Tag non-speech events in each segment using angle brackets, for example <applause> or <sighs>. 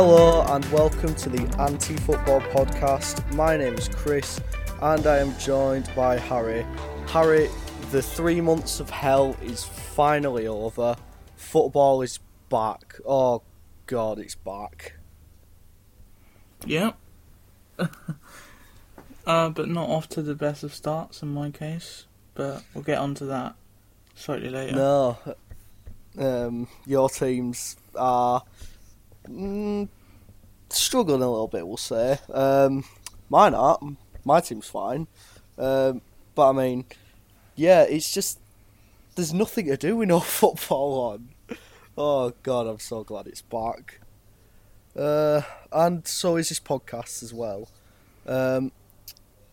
Hello and welcome to the Anti Football Podcast. My name is Chris and I am joined by Harry. Harry, the three months of hell is finally over. Football is back. Oh god, it's back. Yeah. <laughs> uh, but not off to the best of starts in my case. But we'll get onto that slightly later. No. Um, your teams are mm, struggling a little bit, we'll say. Um, mine aren't. My team's fine. Um, but I mean, yeah, it's just there's nothing to do with <laughs> no football on. Oh god, I'm so glad it's back. Uh, and so is this podcast as well. Um,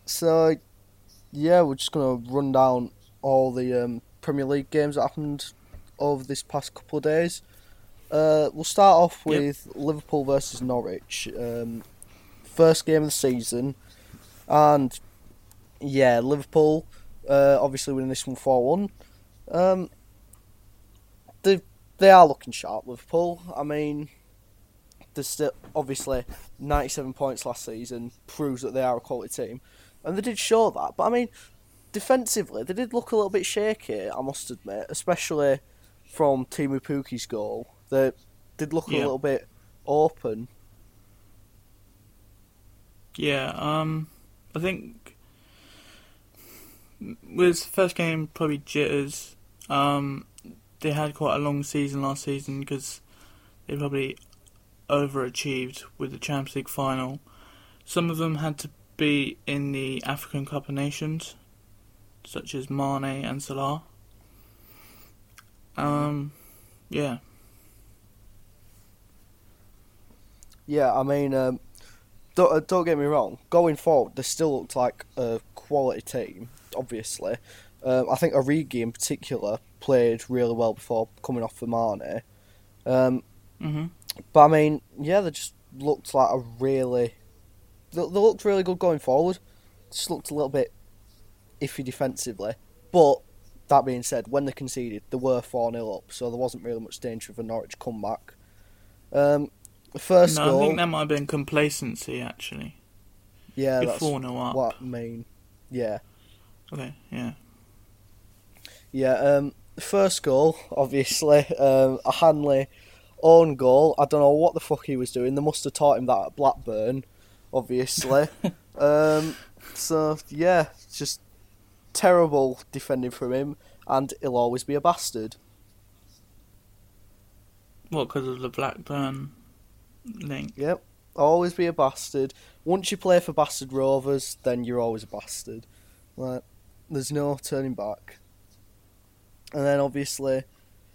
so yeah, we're just gonna run down all the um, Premier League games that happened over this past couple of days. Uh, we'll start off Yep. with Liverpool versus Norwich. Um, first game of the season, and yeah, Liverpool uh, obviously winning this one four one. Um, they they are looking sharp. Liverpool. I mean, there's still obviously ninety seven points last season proves that they are a quality team, and they did show that. But I mean, defensively they did look a little bit shaky. I must admit, especially from Teemu Pukki's goal. They did look a little bit open. Yeah, um, I think with first game probably jitters. Um, they had quite a long season last season because they probably overachieved with the Champions League final. Some of them had to be in the African Cup of Nations, such as Mane and Salah. Um, yeah, Yeah, I mean, um, don't, uh, don't get me wrong. Going forward, they still looked like a quality team. Obviously, um, I think Origi in particular played really well before coming off for Mane. Um, hmm but I mean, yeah, they just looked like a really. They, they looked really good going forward. Just looked a little bit iffy defensively, but that being said, when they conceded, they were four 0 up, so there wasn't really much danger of a Norwich comeback. Um, the first no, goal, I think that might have been complacency actually. yeah, that's Before no up. what I mean. Yeah, Okay, yeah. yeah. Um, first goal, obviously, um, a Hanley own goal. I don't know what the fuck he was doing. They must have taught him that at Blackburn, obviously. <laughs> um, so yeah, just terrible defending from him, and he'll always be a bastard. What, because of the Blackburn link? Yep, always be a bastard. Once you play for Bastard Rovers, then you're always a bastard. Like, there's no turning back. And then obviously,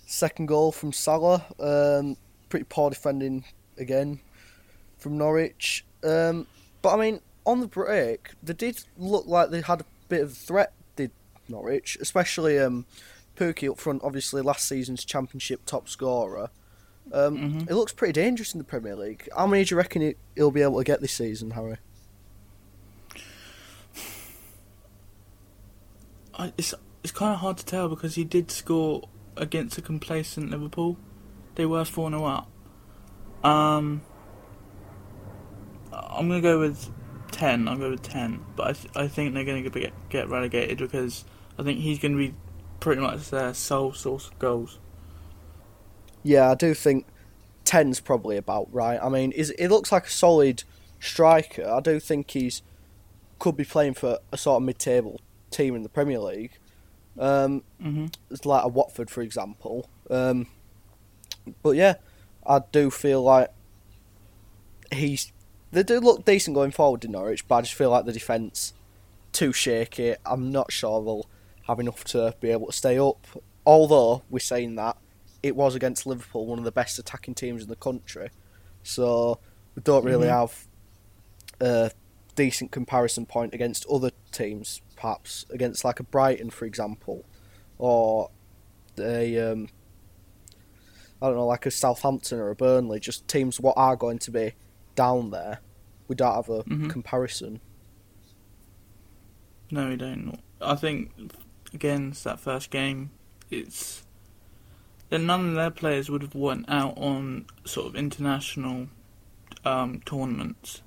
second goal from Salah. Um, pretty poor defending again from Norwich. Um, but I mean, on the break, they did look like they had a bit of a threat. Did Norwich, especially um, Pukki up front? Obviously, last season's Championship top scorer. Um, Mhm. It looks pretty dangerous in the Premier League. How many do you reckon he- he'll be able to get this season, Harry? I, it's it's kind of hard to tell because he did score against a complacent Liverpool. They were 4 0 up. Um, I'm going to go with 10. I'll go with 10. But I, th- I think they're going to get, get relegated because I think he's going to be pretty much their sole source of goals. Yeah, I do think 10's probably about right. I mean, is it looks like a solid striker. I do think he's could be playing for a sort of mid-table team in the Premier League. Um, hmm it's like a Watford, for example. Um, but yeah, I do feel like he's. They do look decent going forward in Norwich, but I just feel like the defence too shaky. I'm not sure they'll have enough to be able to stay up. Although we're saying that it was against Liverpool, one of the best attacking teams in the country, so we don't really Mhm. have a decent comparison point against other teams. Perhaps against like a Brighton, for example, or a um, I don't know, like a Southampton or a Burnley, just teams what are going to be down there. We don't have a Mhm. comparison. No, we don't. I think against that first game. It's that none of their players would have went out on sort of international um, tournaments,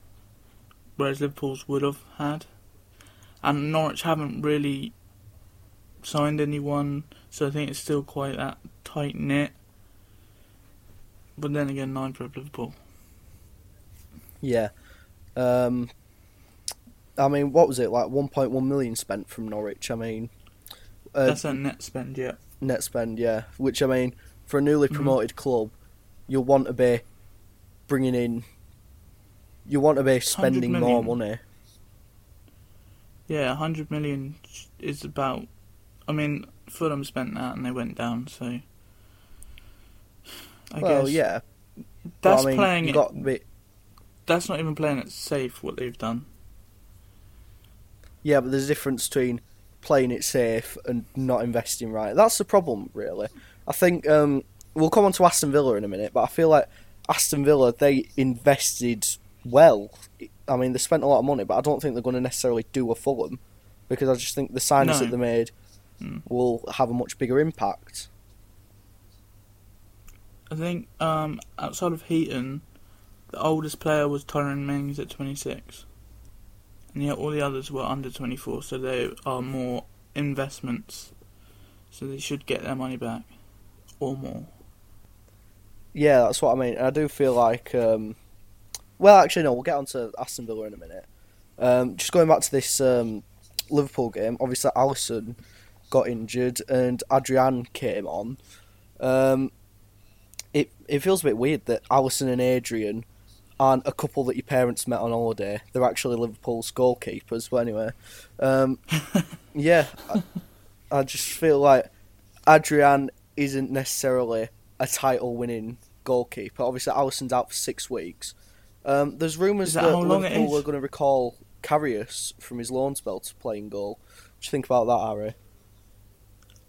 whereas Liverpool's would have had. And Norwich haven't really signed anyone, so I think it's still quite that tight knit. But then again, neither of Liverpool. Yeah. Um, I mean, what was it like? 1.1 million spent from Norwich. I mean, uh, That's a net spend, yeah. Net spend, yeah. Which I mean, for a newly Mhm. promoted club, you'll want to be bringing in. You want to be spending more money. Yeah, 100 million is about. I mean, Fulham spent that and they went down, so. I well, guess yeah. that's I mean, playing it. got bit, That's not even playing it safe. What they've done. Yeah, but there's a difference between playing it safe and not investing right. That's the problem, really. I think um, we'll come on to Aston Villa in a minute, but I feel like Aston Villa they invested well. I mean, they spent a lot of money, but I don't think they're going to necessarily do a Fulham because I just think the signings No. that they made Mm. will have a much bigger impact. I think um, outside of Heaton, the oldest player was Tyrone Mings at 26, and yet all the others were under 24. So they are more investments. So they should get their money back, or more. Yeah, that's what I mean. And I do feel like, um, well, actually, no, we'll get on to Aston Villa in a minute. Um, just going back to this um, Liverpool game, obviously Alisson got injured and Adrian came on. Um, it it feels a bit weird that Alisson and Adrian aren't a couple that your parents met on holiday. They're actually Liverpool's goalkeepers. But anyway, um, <laughs> yeah, I, I just feel like Adrian isn't necessarily a title winning goalkeeper. Obviously, Alisson's out for six weeks. Um, there's rumours that, that how long it Liverpool are going to recall Karius from his loan spell to playing goal. What do you think about that, Harry?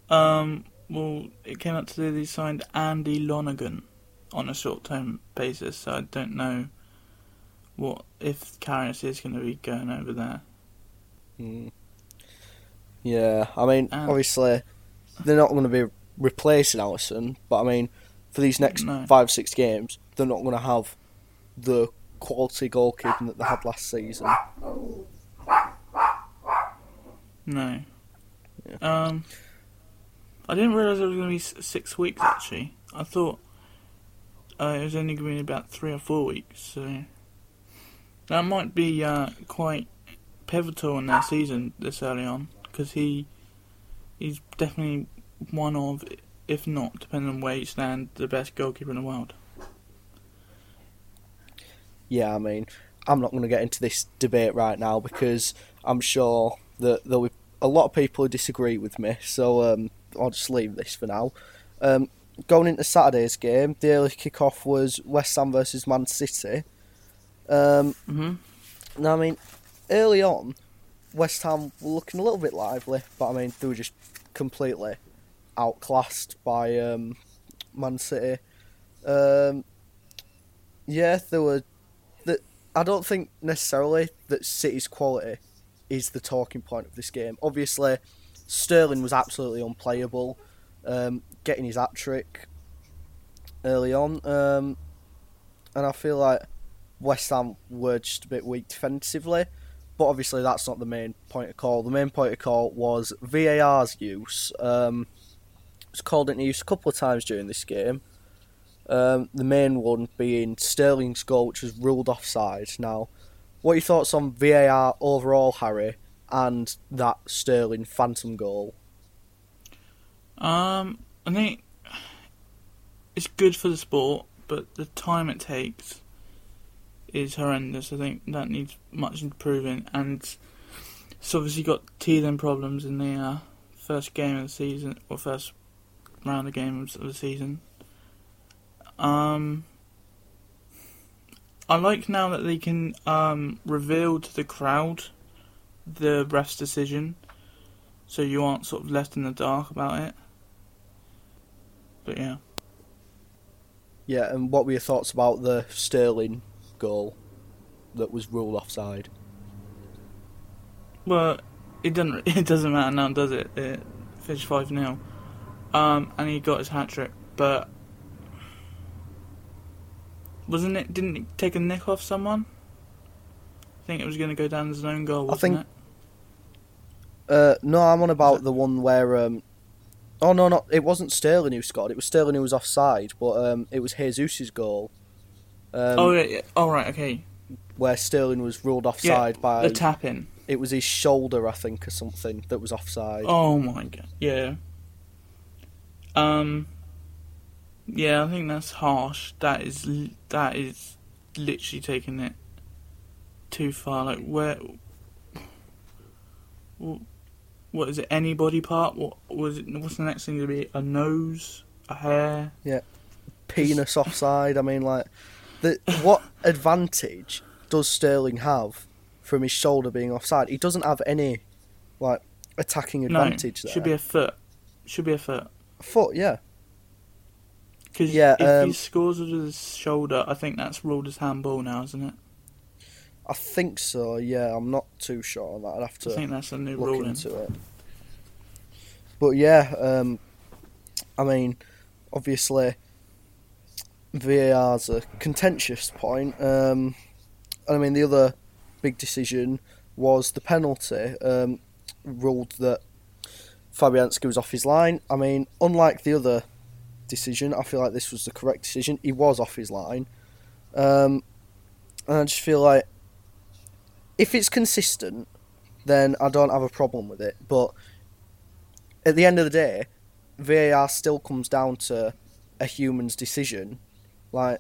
Um, well, it came out today they signed Andy Lonergan on a short-term basis. So I don't know what if Karius is going to be going over there. Mm. Yeah, I mean, Um, obviously, they're not going to be replacing Alisson, but I mean, for these next No. five, six games, they're not going to have the quality goalkeeping that they had last season. No. Yeah. Um, I didn't realize it was going to be six weeks. Actually, I thought uh, it was only going to be about three or four weeks. So that might be uh, quite pivotal in their season this early on because he he's definitely one of, if not, depending on where you stand, the best goalkeeper in the world. Yeah, I mean, I'm not going to get into this debate right now because I'm sure that there'll be a lot of people who disagree with me, so um, I'll just leave this for now. Um, going into Saturday's game, the early kick-off was West Ham versus Man City. Um, hmm now, I mean, early on, West Ham were looking a little bit lively, but I mean, they were just completely outclassed by um, Man City. Um, yeah, there were. The, I don't think necessarily that City's quality is the talking point of this game. Obviously, Sterling was absolutely unplayable, um, getting his hat trick early on, um, and I feel like West Ham were just a bit weak defensively. But obviously, that's not the main point of call. The main point of call was VAR's use. Um, it was called into use a couple of times during this game. Um, the main one being Sterling's goal, which was ruled offside. Now, what are your thoughts on VAR overall, Harry, and that Sterling phantom goal? Um, I think it's good for the sport, but the time it takes is horrendous. I think that needs much improving, and it's obviously got teething problems in the uh, first game of the season or first round of games of the season. Um, I like now that they can um, reveal to the crowd the ref's decision, so you aren't sort of left in the dark about it. But yeah. Yeah, and what were your thoughts about the Sterling goal that was ruled offside? Well, it doesn't. <laughs> It doesn't matter now, does it? It finished five 0 um, and he got his hat trick. But wasn't it? Didn't it take a nick off someone? I think it was going to go down as an own goal. I Wasn't think- it? Uh, no, I'm on about the one where. Um, oh no, not it wasn't Sterling who scored. It was Sterling who was offside, but um, it was Jesus's goal. Um, oh yeah, yeah. Oh right, okay. where Sterling was ruled offside by The tap in. it was his shoulder, I think, or something that was offside. Oh my god. Yeah. Um. Yeah, I think that's harsh. That is that is literally taking it too far. Like where? wh- What is it? Any body part? What was it? What's the next thing to be? A nose? A hair? Yeah, penis offside. I mean, like, the what advantage does Sterling have from his shoulder being offside? He doesn't have any like attacking advantage no, there. should be a foot. Should be a foot. foot, yeah. Because Yeah, if um, he scores with his shoulder, I think that's ruled as handball now, isn't it? I think so. Yeah, I'm not too sure on that. I'd have to. I think that's a new look ruling. into it. But yeah, um, I mean, obviously, VAR's a contentious point. Um, I mean, the other big decision was the penalty. Um, ruled that Fabianski was off his line. I mean, unlike the other decision, I feel like this was the correct decision. He was off his line. Um, and I just feel like if it's consistent, then I don't have a problem with it. But at the end of the day, VAR still comes down to a human's decision. Like,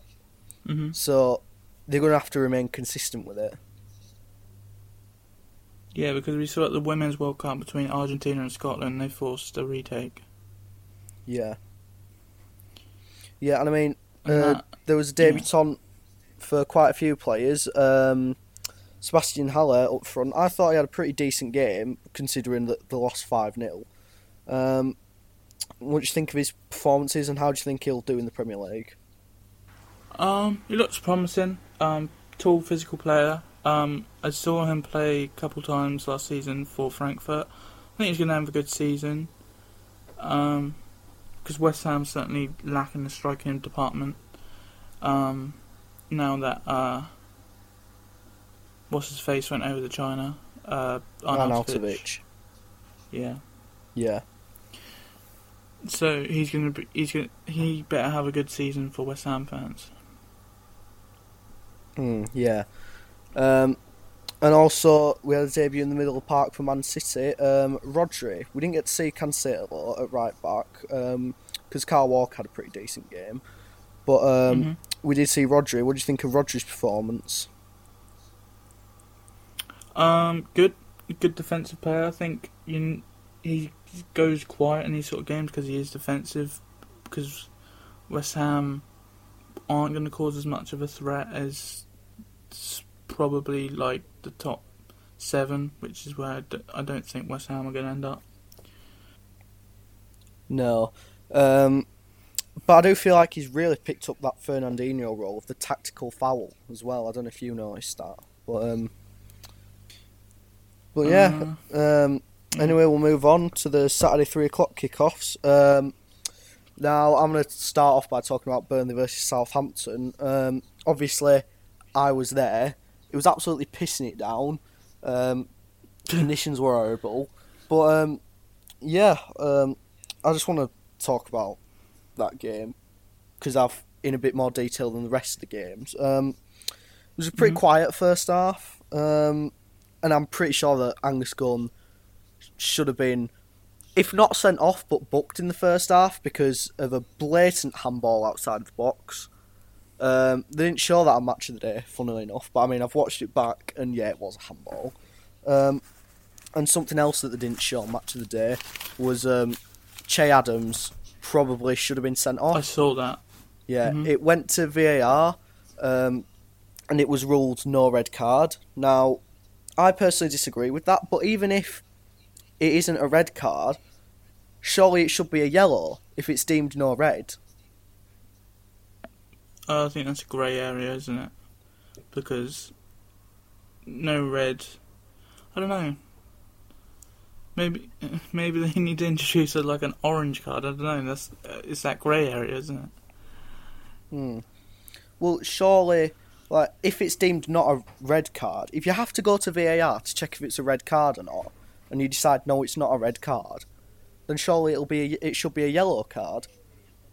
hmm so they're going to have to remain consistent with it. Yeah, because we saw at the Women's World Cup between Argentina and Scotland, they forced a retake. Yeah. Yeah, and I mean, And Uh, that, there was a debutant for quite a few players. Um, Sebastian Haller up front. I thought he had a pretty decent game, considering that they lost 5 0. Um, what do you think of his performances, and how do you think he'll do in the Premier League? Um, he looks promising. Um, tall, physical player. Um, I saw him play a couple times last season for Frankfurt. I think he's going to have a good season. Um, because West Ham's certainly lacking the striking department. Um, now that uh, what's his face went over to China. Uh, Arnautovic. Arnautovic. Yeah. Yeah. So he's gonna be, he's gonna he better have a good season for West Ham fans. Mm, yeah. Um, and also, we had a debut in the middle of the park for Man City. Um, Rodri. We didn't get to see Cancelo at right back because Carl Walker had a pretty decent game. But um, Mhm. we did see Rodri. What do you think of Rodri's performance? Um, good, good defensive player. I think you, he goes quiet in these sort of games because he is defensive. Because West Ham aren't going to cause as much of a threat as probably like the top seven, which is where I don't think West Ham are going to end up. No. Um, but I do feel like he's really picked up that Fernandinho role of the tactical foul as well. I don't know if you noticed that. But, um, but yeah, Uh, Um, anyway, we'll move on to the Saturday three o'clock kickoffs. Um, now, I'm going to start off by talking about Burnley versus Southampton. Um, obviously, I was there. It was absolutely pissing it down. Um, conditions were horrible, but um, yeah, um, I just want to talk about that game because I've in a bit more detail than the rest of the games. Um, it was a pretty Mhm. quiet first half. Um, and I'm pretty sure that Angus Gunn should have been, if not sent off, but booked in the first half because of a blatant handball outside of the box. Um, they didn't show that on Match of the Day, funnily enough, but I mean, I've watched it back, and yeah, it was a handball. Um, and something else that they didn't show on Match of the Day was um, Che Adams probably should have been sent off. I saw that. Yeah, Mhm. it went to VAR, um, and it was ruled no red card. Now, I personally disagree with that, but even if it isn't a red card, surely it should be a yellow if it's deemed no red. I think that's a grey area, isn't it? Because no red. I don't know. Maybe <laughs> maybe they need to introduce a, like an orange card. I don't know. That's uh, it's that grey area, isn't it? Hmm. well, surely, like if it's deemed not a red card, if you have to go to VAR to check if it's a red card or not, and you decide no, it's not a red card, then surely it'll be a, it should be a yellow card.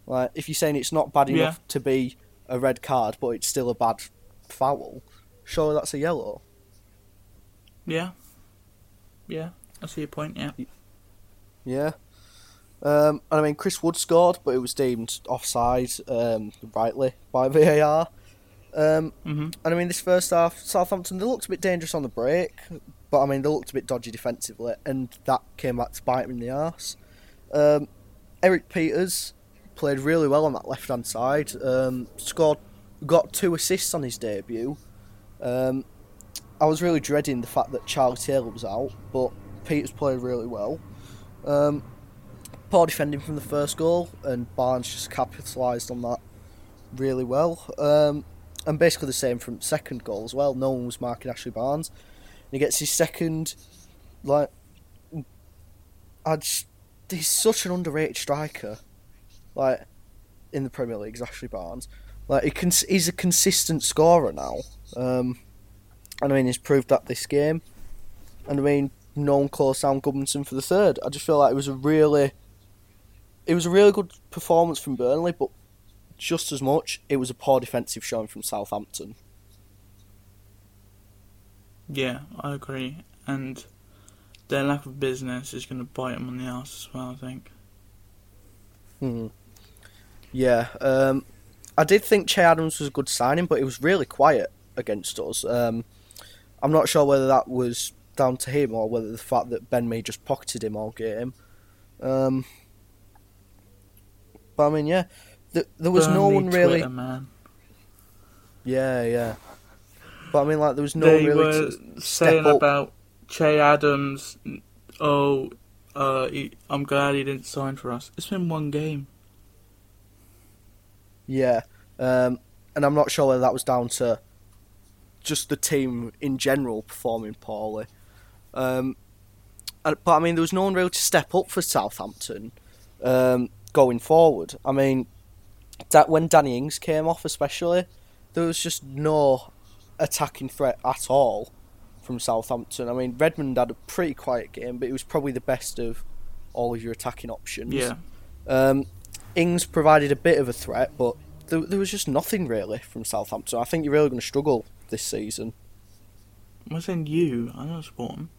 Like if you're saying it's not bad Yeah. enough to be a red card, but it's still a bad foul, surely that's a yellow. Yeah. Yeah, I see your point. Yeah. Yeah. Um, and I mean, Chris Wood scored, but it was deemed offside, um, rightly by VAR. Um, hmm and I mean, this first half, Southampton they looked a bit dangerous on the break, but I mean they looked a bit dodgy defensively, and that came back to bite them in the arse. Um, Erik Pieters played really well on that left hand side. Um, scored, got two assists on his debut. Um, I was really dreading the fact that Charlie Taylor was out, but Pieters played really well. Um, poor defending from the first goal, and Barnes just capitalised on that really well. Um, and basically the same from second goal as well. No one was marking Ashley Barnes. He gets his second, like, I just, he's such an underrated striker, like, in the Premier League, is Ashley Barnes. Like, he can, he's a consistent scorer now. Um, and I mean, he's proved that this game. And I mean, no one calls down Gudmundsson for the third. I just feel like it was a really, it was a really good performance from Burnley, but just as much, it was a poor defensive showing from Southampton. Yeah, I agree. And their lack of business is going to bite them on the ass as well. I think. Hmm. Yeah, um, I did think Che Adams was a good signing, but it was really quiet against us. Um, I'm not sure whether that was down to him or whether the fact that Ben Mee just pocketed him all game. Um, but I mean, yeah, th- there was no Burnley one really. Twitter, man. Yeah, yeah. But I mean, like, there was no they one really were saying up. about Che Adams. Oh, uh, he, I'm glad he didn't sign for us. It's been one game. Yeah, um, and I'm not sure whether that was down to just the team in general performing poorly. Um, but I mean, there was no one really to step up for Southampton um, going forward. I mean, that when Danny Ings came off, especially, there was just no attacking threat at all from Southampton. I mean, Redmond had a pretty quiet game, but it was probably the best of all of your attacking options. Yeah. Um, Ings provided a bit of a threat, but there, there was just nothing really from Southampton. I think you're really going to struggle this season. I'm saying you. I don't support him.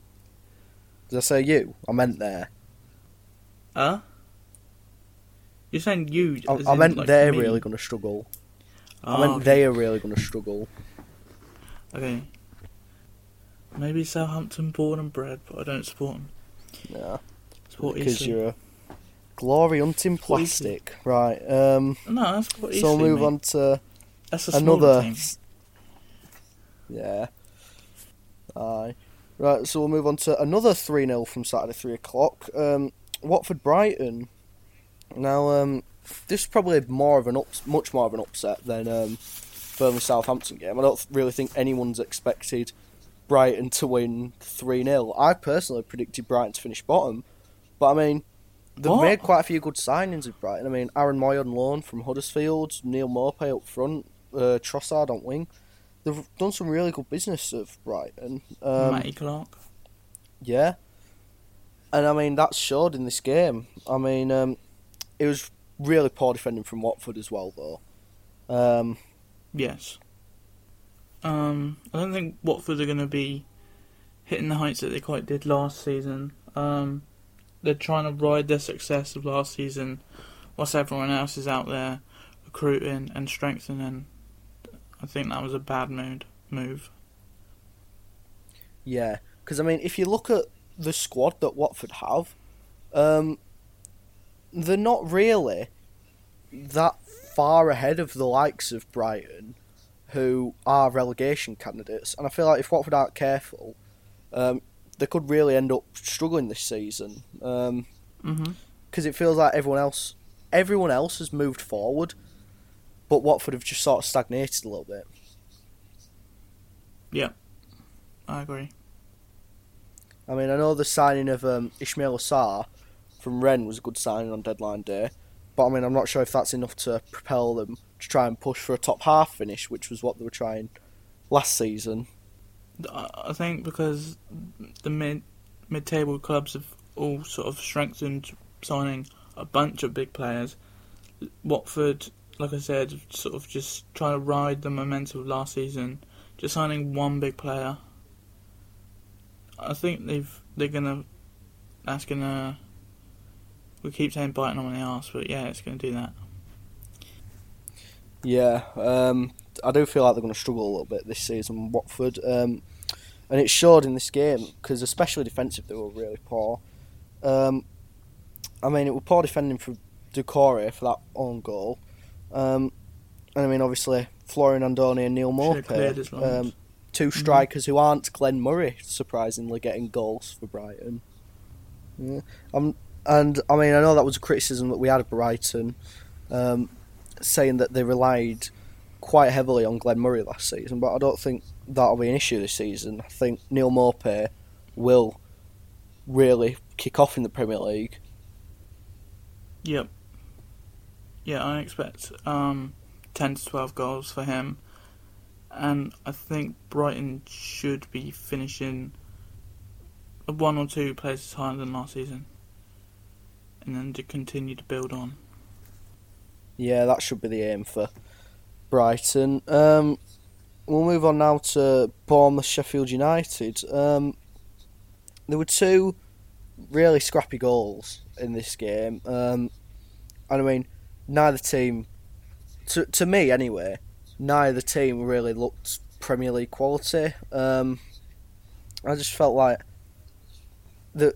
Did I say you? I meant there. Huh? You're saying you? I, I meant like, they're me? really going to struggle. Oh, I meant okay. they are really going to struggle. Okay. Maybe Southampton born and bred, but I don't support them. Yeah, Support because you're a glory hunting plastic, right? Um, No, that's what so we'll move mate. on to another. Yeah. Aye. Right, so we'll move on to another 3 0 from Saturday, 3 o'clock. Um, Watford Brighton. Now, um, this is probably more of an ups- much more of an upset than um, Burnley Southampton game. I don't really think anyone's expected Brighton to win 3 0. I personally predicted Brighton to finish bottom, but I mean, they've What? made quite a few good signings with Brighton. I mean, Aaron Mooy on loan from Huddersfield, Neal Maupay up front, uh, Trossard on wing. They've done some really good business of Brighton. Um, Matty Clark. yeah. And I mean, that showed in this game. I mean, um, it was really poor defending from Watford as well, though. Um, Yes. Um, I don't think Watford are going to be hitting the heights that they quite did last season. Um, they're trying to ride their success of last season, whilst everyone else is out there recruiting and strengthening. I think that was a bad mood move. yeah. Because, I mean, if you look at the squad that Watford have, um, they're not really that far ahead of the likes of Brighton, who are relegation candidates. And I feel like if Watford aren't careful, um, they could really end up struggling this season. Um, hmm because it feels like everyone else, everyone else has moved forward, but Watford have just sort of stagnated a little bit. Yeah, I agree. I mean, I know the signing of um, Ismaila Sarr from Rennes was a good signing on deadline day, but I mean, I'm not sure if that's enough to propel them to try and push for a top half finish, which was what they were trying last season. I think because the mid mid table clubs have all sort of strengthened, signing a bunch of big players. Watford, like I said, sort of just trying to ride the momentum of last season, just signing one big player. I think they've they're gonna that's gonna we keep saying biting on the arse, but yeah, it's gonna do that. Yeah, um, I do feel like they're going to struggle a little bit this season, Watford. Um, and it showed in this game because, especially defensive, they were really poor. Um, I mean, it was poor defending for Doucouré for that own goal. Um, and I mean, obviously, Florin Andone and Neal Should've cleared his Maupay, um, two strikers who aren't Glenn Murray, surprisingly, getting goals for Brighton. Yeah. Um, and I mean, I know that was a criticism that we had of Brighton, um, saying that they relied quite heavily on Glenn Murray last season, but I don't think that'll be an issue this season. I think Neal Maupay will really kick off in the Premier League. Yep. Yeah, I expect um, 10 to 12 goals for him. And I think Brighton should be finishing one or two places higher than last season. And then to continue to build on. Yeah, that should be the aim for Brighton. Um, we'll move on now to Bournemouth Sheffield United. Um, there were two really scrappy goals in this game. Um, and I mean, neither team, to, to me anyway, neither team really looked Premier League quality. Um, I just felt like the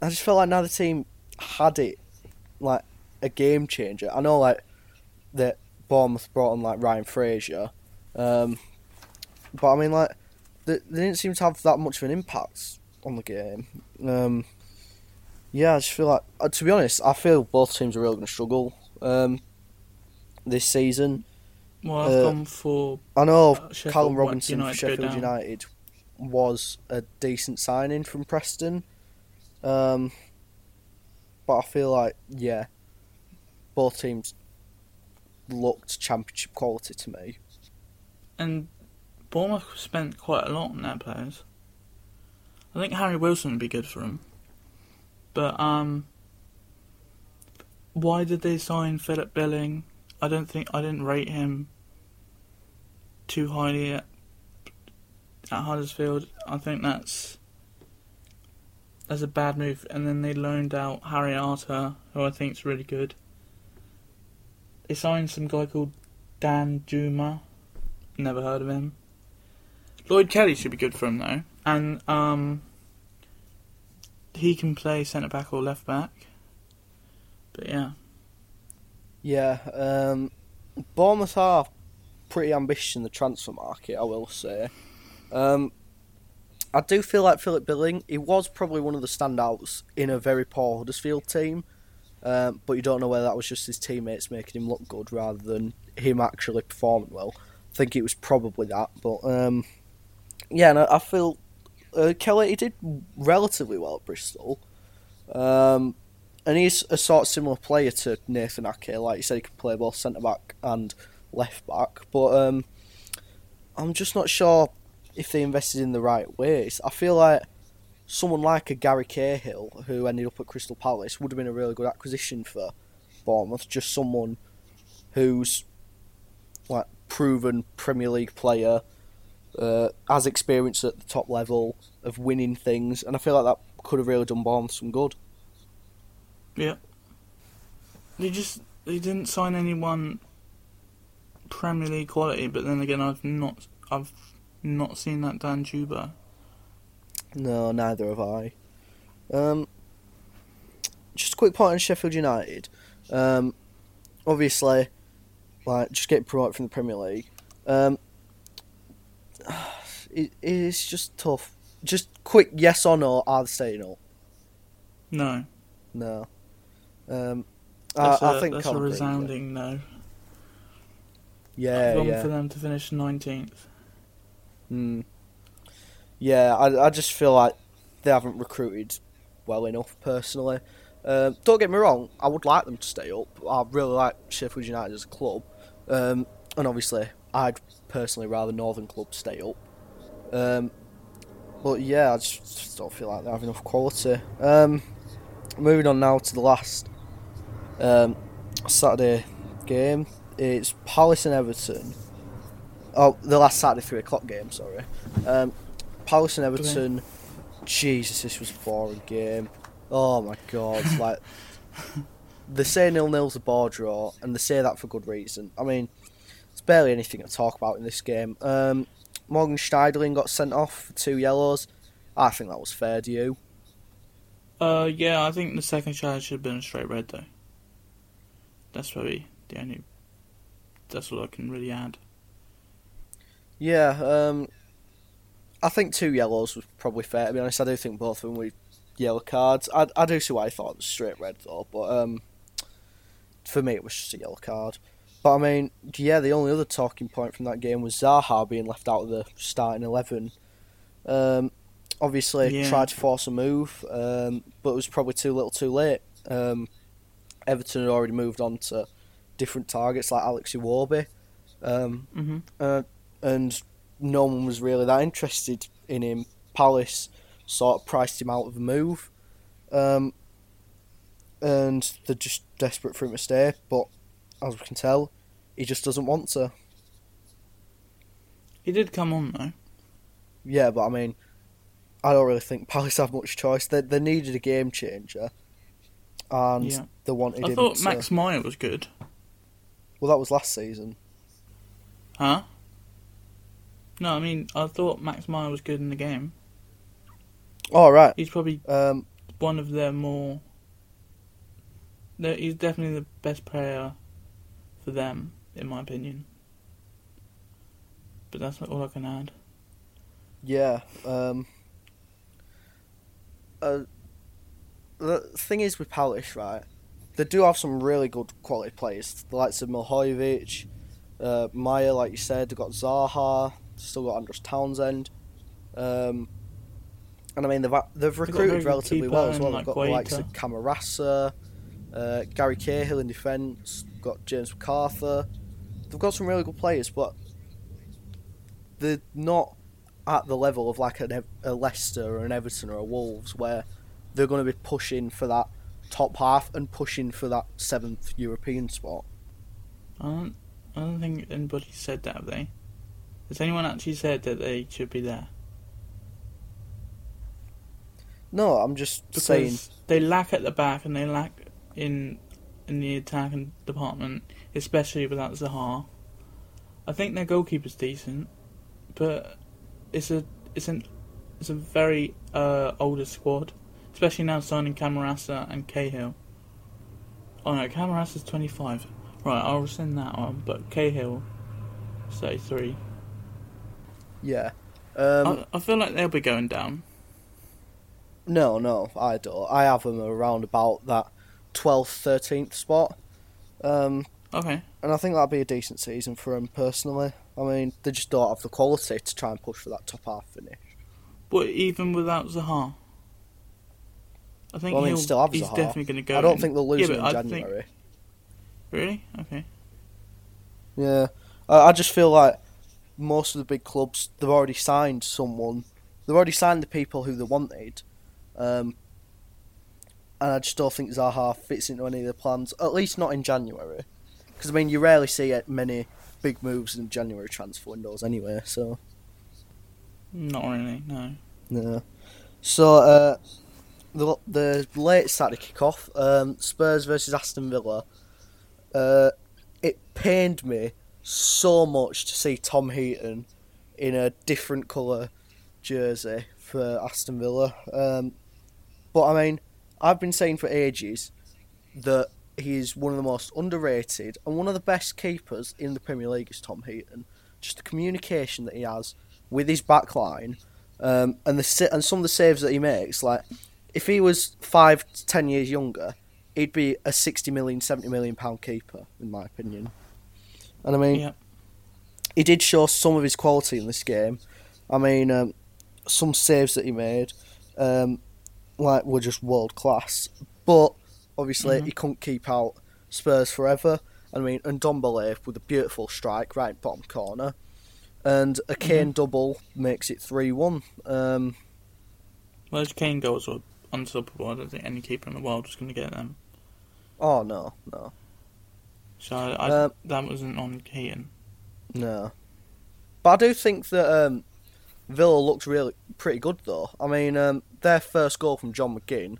I just felt like neither team had it like a game changer. I know like that Bournemouth brought on like Ryan Fraser, um, but I mean like they, they didn't seem to have that much of an impact on the game. Um, yeah, I just feel like uh, to be honest, I feel both teams are really going to struggle um, this season. Well, I've Uh, gone for I know Uh, Sheffield Callum Robinson United for Sheffield. United was a decent signing from Preston. Um, but I feel like, yeah, both teams looked championship quality to me. And Bournemouth spent quite a lot on their players. I think Harry Wilson would be good for them. But, um. Why did they sign Philip Billing? I don't think. I didn't rate him too highly at, at Huddersfield. I think that's. That's a bad move. And then they loaned out Harry Arter, who I think is really good. They signed some guy called Danjuma. Never heard of him. Lloyd Kelly should be good for him though, and um, he can play centre back or left back. But yeah, Yeah, um, Bournemouth are pretty ambitious in the transfer market, I will say. Um, I do feel like Philip Billing, he was probably one of the standouts in a very poor Huddersfield team, um, but you don't know whether that was just his teammates making him look good rather than him actually performing well. I think it was probably that, but um, yeah, and I, I feel uh, Kelly he did relatively well at Bristol. Um, and he's a sort of similar player to Nathan Ake. Like you said, he can play both centre back and left back. But um, I'm just not sure if they invested in the right ways. I feel like someone like a Gary Cahill, who ended up at Crystal Palace, would have been a really good acquisition for Bournemouth. Just someone who's like proven Premier League player, uh, has experience at the top level of winning things, and I feel like that could have really done Bournemouth some good. yeah. They just they didn't sign anyone Premier League quality. But then again, I've not I've not seen that Danjuma. No, neither have I. Um, just a quick point on Sheffield United. Um, obviously, like just getting promoted from the Premier League. Um, <sighs> it, it's just tough. Just quick, yes or no? Are they staying up? No, No. Um, I a I think that's a resounding no. Yeah, I've gone yeah. for them to finish nineteenth. Mm. Yeah, I, I just feel like they haven't recruited well enough personally. Um, don't get me wrong, I would like them to stay up. I really like Sheffield United as a club, um, and obviously, I'd personally rather Northern clubs stay up. Um, but yeah, I just, just don't feel like they have enough quality. Um, moving on now to the last um, Saturday game. It's Palace and Everton. Oh, the last Saturday three o'clock game. Sorry. Palace and Everton. Jesus, this was a boring game. Oh my god! <laughs> like they say nil nil's a ball draw, and they say that for good reason. I mean, there's barely anything to talk about in this game. Um, Morgan Schneiderlin got sent off for two yellows. I think that was fair. Do you? Uh, yeah, I think the second charge should have been a straight red though. That's probably the only. That's all I can really add. Yeah, um, I think two yellows was probably fair. To be honest, I do think both of them were yellow cards. I, I do see why I thought it was straight red though, but um, for me it was just a yellow card. But I mean, yeah, the only other talking point from that game was Zaha being left out of the starting eleven. Um, obviously Yeah. tried to force a move, um, but it was probably too little, too late. Um, Everton had already moved on to different targets like Alex Iwobi, um, Mm-hmm. uh, and no one was really that interested in him. Palace sort of priced him out of the move, um, and they're just desperate for him to stay. But as we can tell, he just doesn't want to. He did come on though. Yeah, but I mean, I don't really think Palace have much choice. They they needed a game changer, and Yeah. they wanted I him thought to- Max Meyer was good. Well, that was last season. Huh? No, I mean I thought Max Meyer was good in the game. All right. He's probably Um, one of their more. He's definitely the best player for them, in my opinion. But that's not all I can add. Yeah. Um, uh, the thing is with Palace, right? They do have some really good quality players, the likes of Milivojevic, uh, Meyer, like you said. They've got Zaha, still got Andros Townsend. Um, and I mean, they've they've got a very recruited relatively well as well. They've got the likes of Camarasa, uh, Gary Cahill in defence, got James McArthur. They've got some really good players, but they're not at the level of like an, a Leicester or an Everton or a Wolves where they're going to be pushing for that top half and pushing for that seventh European spot. I don't, I don't think anybody said that, have they? Has anyone actually said that they should be there? No, I'm just Because saying. they lack at the back and they lack in in the attacking department, especially without Zaha. I think their goalkeeper's decent, but it's a it's an it's a very uh, older squad, especially now signing Camarasa and Cahill. Oh no, Camarasa's twenty five. Right, I'll rescind that one, but Cahill, thirty three. Yeah. Um, I, I feel like they'll be going down. No, no, I don't. I have them around about that 12th, 13th spot. Um, Okay. and I think that'd be a decent season for them personally. I mean, they just don't have the quality to try and push for that top half finish. But even without Zaha, I think Well, I mean, he'll, still have he's Zaha. definitely going to go. I don't in. think they'll lose Yeah, him in I think- January. Really? Okay. Yeah, I, I just feel like most of the big clubs they've already signed someone. They've already signed the people who they wanted, um, and I just don't think Zaha fits into any of the plans. At least not in January, because I mean you rarely see it- many big moves in January transfer windows anyway. So Not really. No. yeah. So uh, the the late Saturday kickoff, um, Spurs versus Aston Villa. Uh, it pained me so much to see Tom Heaton in a different colour jersey for Aston Villa. Um, but I mean, I've been saying for ages that he's one of the most underrated and one of the best keepers in the Premier League is Tom Heaton. Just the communication that he has with his back line um, and the and some of the saves that he makes. Like, if he was five to ten years younger, he'd be a 60 million, 70 million pound keeper, in my opinion. And I mean, Yeah. he did show some of his quality in this game. I mean, um, some saves that he made, um, like were just world class. But obviously Mhm. he couldn't keep out Spurs forever. I mean, and Dombele with a beautiful strike right bottom corner, and a Kane double makes it three one. Um, Well, Kane goals were unstoppable. I don't think any keeper in the world was going to get them. oh no, no, So I, Um, that wasn't on Heaton. no. But I do think that um, Villa looked really pretty good though. I mean, um, their first goal from John McGinn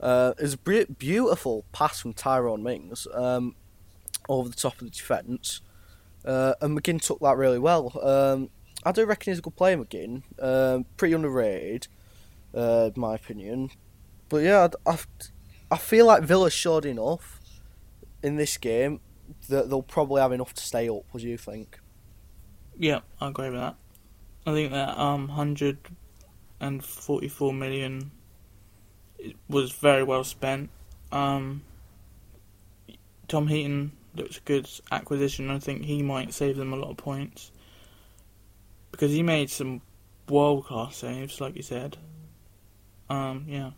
uh, is a be- beautiful pass from Tyrone Mings um, over the top of the defence, uh, and McGinn took that really well. Um, I do reckon he's a good player, McGinn. Um, pretty underrated, uh, in my opinion. But yeah, I, I, I feel like Villa showed enough in this game that they'll probably have enough to stay up. What do you think? Yeah, I agree with that. I think that um, 144 million was very well spent. Um, Tom Heaton looks a good acquisition. I think he might save them a lot of points because he made some world class saves, like you said. Um, yeah,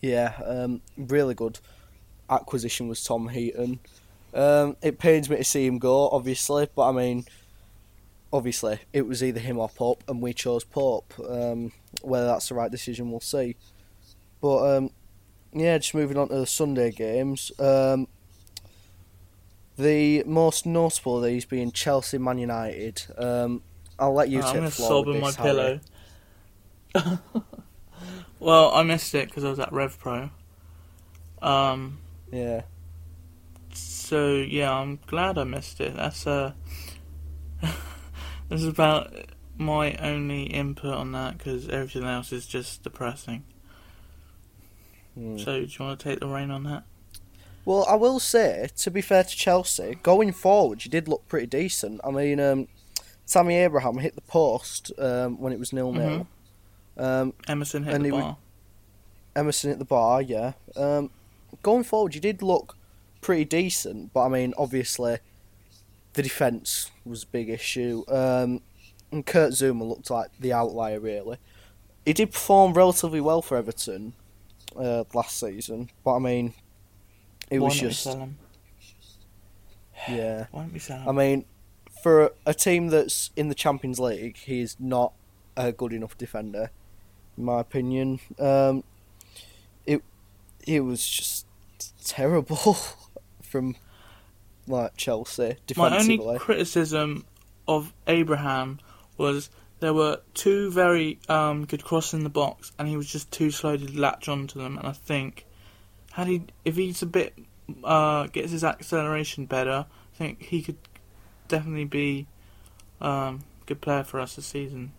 Yeah, um, really good acquisition was Tom Heaton. Um, it pains me to see him go, obviously, but I mean, obviously, it was either him or Pope, and we chose Pope. Um, whether that's the right decision, we'll see. But um, yeah, just moving on to the Sunday games. Um, the most notable of these being Chelsea Man United. Um, I'll let you I'm take gonna the floor. in my Harry. pillow. <laughs> well, I missed it because I was at Rev Pro. Um, Yeah. So yeah, I'm glad I missed it. That's uh, <laughs> this is about my only input on that because everything else is just depressing. Hmm. So do you want to take the reign on that? Well, I will say, to be fair to Chelsea, going forward, you did look pretty decent. I mean, um, Tammy Abraham hit the post um, when it was nil nil. Um, Emerson hit the he would- bar. Emerson at the bar, yeah. Um, going forward, you did look pretty decent, but I mean, obviously, the defence was a big issue. Um, and Kurt Zouma looked like the outlier, really. He did perform relatively well for Everton uh, last season, but I mean, it Why was just sell him? yeah. Why don't we sell him? I mean, for a team that's in the Champions League, he's not a good enough defender, in my opinion. Um, it it was just terrible <laughs> from like Chelsea My only defensively. criticism of Abraham was there were two very um, good crosses in the box, and he was just too slow to latch onto them. And I think, had he, if he's a bit, uh, gets his acceleration better, I think he could definitely be um, a good player for us this season.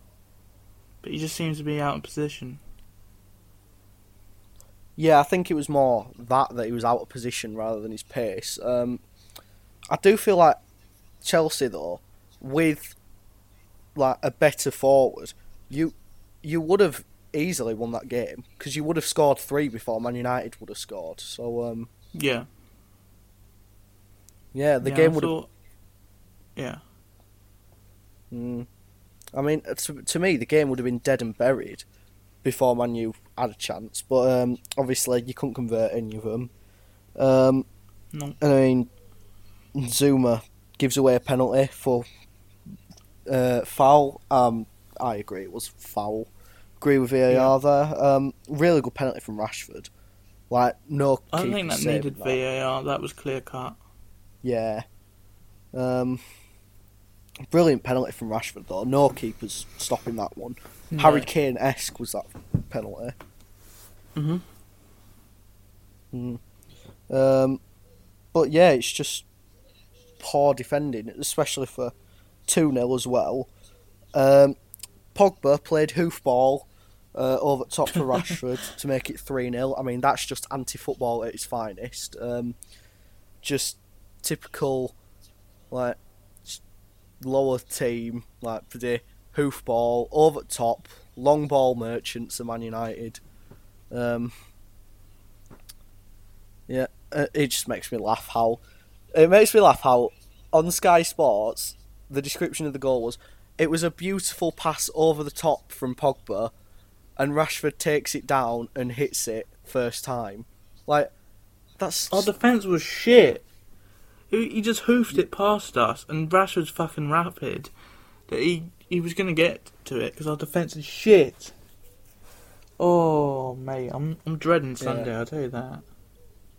But he just seems to be out of position. Yeah, I think it was more that that he was out of position rather than his pace. Um, I do feel like Chelsea though, with like a better forward, you you would have easily won that game because you would have scored three before Man United would have scored. So um, Yeah, yeah, the yeah, game would have. Yeah, Mm, I mean, to, to me, the game would have been dead and buried before Man U had a chance. But um, obviously, you couldn't convert any of them. Um, no, I mean, Zouma gives away a penalty for uh, foul. Um, I agree, it was foul. Agree with VAR there. Um, really good penalty from Rashford. Like no. I don't think that needed that. VAR. That was clear cut. Yeah. Um, brilliant penalty from Rashford though. No keepers stopping that one. Harry Kane esque was that penalty. Hmm Mm. Um, but yeah, it's just poor defending, especially for 2 0 as well. Um, Pogba played hoofball uh, over top for <laughs> Rashford to make it 3 0. I mean, that's just anti football at its finest. Um, just typical, like, lower team, like, for the hoofball, over top, long ball merchants of Man United. Um, yeah, uh, it just makes me laugh how it makes me laugh how on Sky Sports the description of the goal was it was a beautiful pass over the top from Pogba and Rashford takes it down and hits it first time. Like that's Our defence was shit. He, he just hoofed it past us, and Rashford's fucking rapid that he he was gonna get to it because our defence is shit. Oh mate, I'm I'm dreading Sunday. Yeah. I'll tell you that.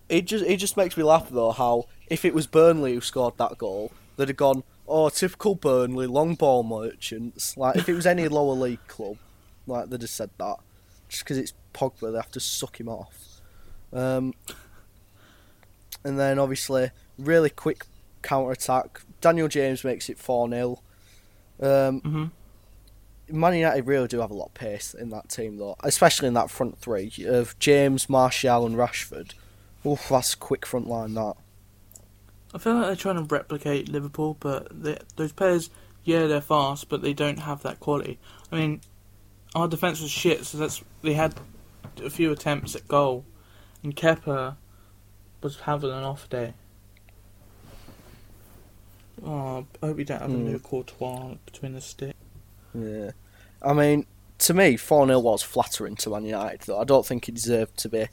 it just it just makes me laugh though how if it was Burnley who scored that goal, they'd have gone, oh typical Burnley long ball merchants. Like if it was any <laughs> lower league club, like they'd have said that. Just because it's Pogba, they have to suck him off. Um, and then obviously really quick counter attack. Daniel James makes it four 0 Um, hmm Man United really do have a lot of pace in that team, though, especially in that front three of James, Martial, and Rashford. Oof, that's a quick front line. That I feel like they're trying to replicate Liverpool, but they, those players, yeah, they're fast, but they don't have that quality. I mean, our defence was shit, so that's they had a few attempts at goal, and Kepa was having an off day. Oh, I hope we don't have a Hmm. new Courtois between the stick. Yeah, I mean, to me, four 0 was flattering to Man United, though. I don't think it deserved to be.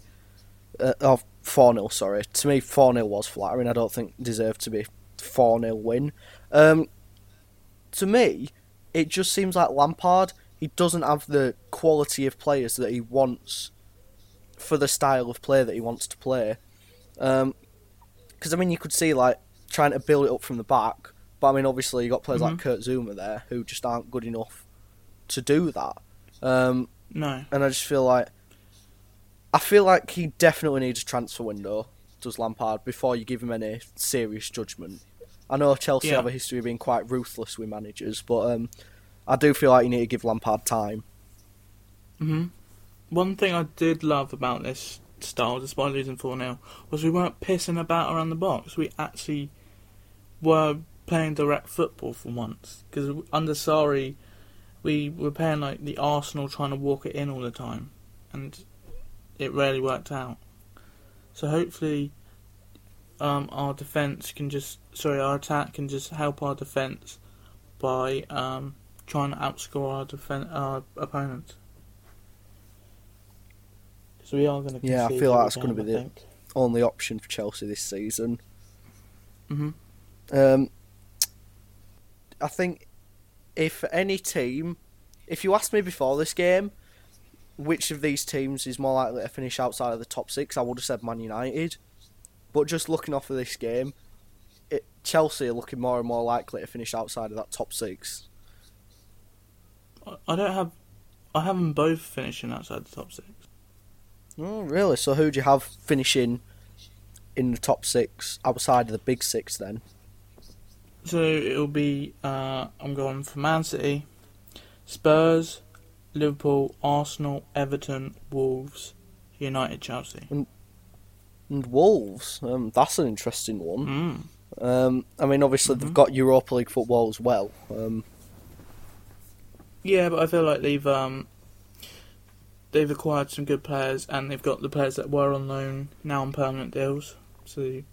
Uh, oh, four 0 sorry. To me, four 0 was flattering. I don't think deserved to be four 0 win. Um, to me, it just seems like Lampard. He doesn't have the quality of players that he wants for the style of play that he wants to play. Because I mean, you could see like trying to build it up from the back, but I mean, obviously you got players like Mhm. Kurt Zouma there who just aren't good enough to do that. Um, No, and I just feel like I feel like he definitely needs a transfer window. Does Lampard before you give him any serious judgment? I know Chelsea Yeah. have a history of being quite ruthless with managers, but um, I do feel like you need to give Lampard time. hmm One thing I did love about this style, despite losing 4 0, was we weren't pissing about around the box. We actually were playing direct football for once. Because under Sarri, we were playing like the Arsenal trying to walk it in all the time. And it rarely worked out. So hopefully. Um, our defense can just sorry, our attack can just help our defense by um, trying to outscore our defen- our opponents. So we are going to. Yeah, I feel like that's gonna be the- Only option for Chelsea this season. hmm Um, I think if any team, if you asked me before this game, which of these teams is more likely to finish outside of the top six, I would have said Man United. But just looking off of this game, it, Chelsea are looking more and more likely to finish outside of that top six. I- I don't have. I have them both finishing outside the top six. Oh, really? So who do you have finishing in the top six outside of the big six then? So it'll be. Uh, I'm going for Man City, Spurs, Liverpool, Arsenal, Everton, Wolves, United, Chelsea. And Wolves, um, that's an interesting one. Mm. Um, I mean, obviously they've Mhm. got Europa League football as well. Um, Yeah, but I feel like they've um they've acquired some good players and they've got the players that were on loan now on permanent deals. So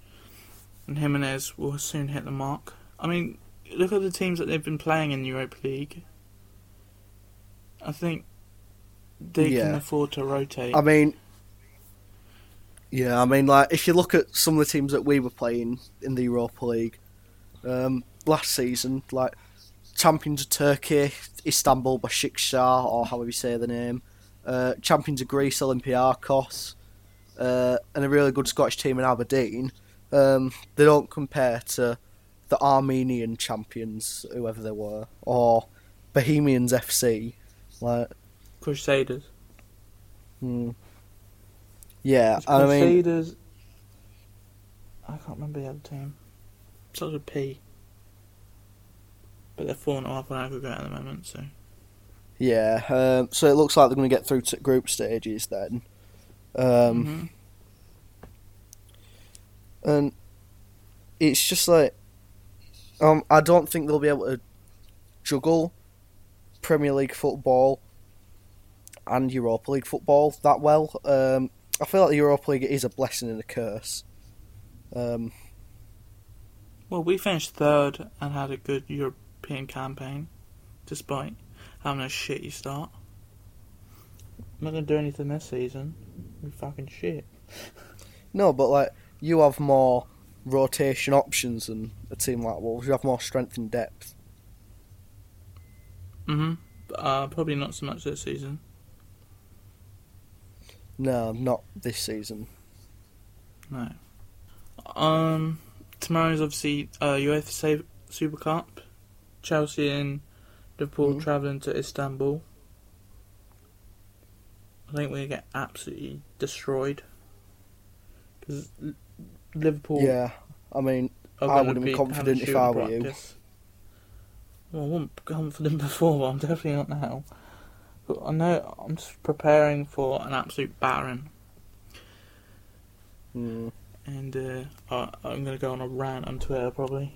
and Jimenez will soon hit the mark. I mean, look at the teams that they've been playing in the Europa League. I think they can afford to rotate. I mean, yeah, I mean, like if you look at some of the teams that we were playing in the Europa League um, last season, like champions of Turkey, Istanbul Besiktas, or however you say the name, uh, champions of Greece, Olympiakos, uh, and a really good Scottish team in Aberdeen. Um, they don't compare to the Armenian champions, whoever they were, or Bohemians FC. Like, Crusaders. hmm. yeah, It's I mean. Crusaders. I can't remember the other team. Starts with P. But they're four and a half on aggregate at the moment, so. Yeah, um, so it looks like they're going to get through to group stages then. Um, Mhm. And it's just like, um, I don't think they'll be able to juggle Premier League football and Europa League football that well. Um, I feel like the Europa League is a blessing and a curse. Um, Well, we finished third and had a good European campaign, despite having a shitty start. I'm not going to do anything this season. We fucking shit. No, but like you have more rotation options than a team like Wolves. You have more strength and depth. hmm Uh, probably not so much this season. No, not this season. No. Um, tomorrow's obviously uh, UEFA Super Cup. Chelsea and Liverpool Mhm. travelling to Istanbul. I think we're gonna get absolutely destroyed. Because Liverpool Yeah, I mean, I wouldn't be be confident if I were you. practice. Well, I wasn't confident <laughs> before, but I'm definitely not now. But I know I'm just preparing for an absolute battering. mm, And uh, I, I'm going to go on a rant on Twitter probably.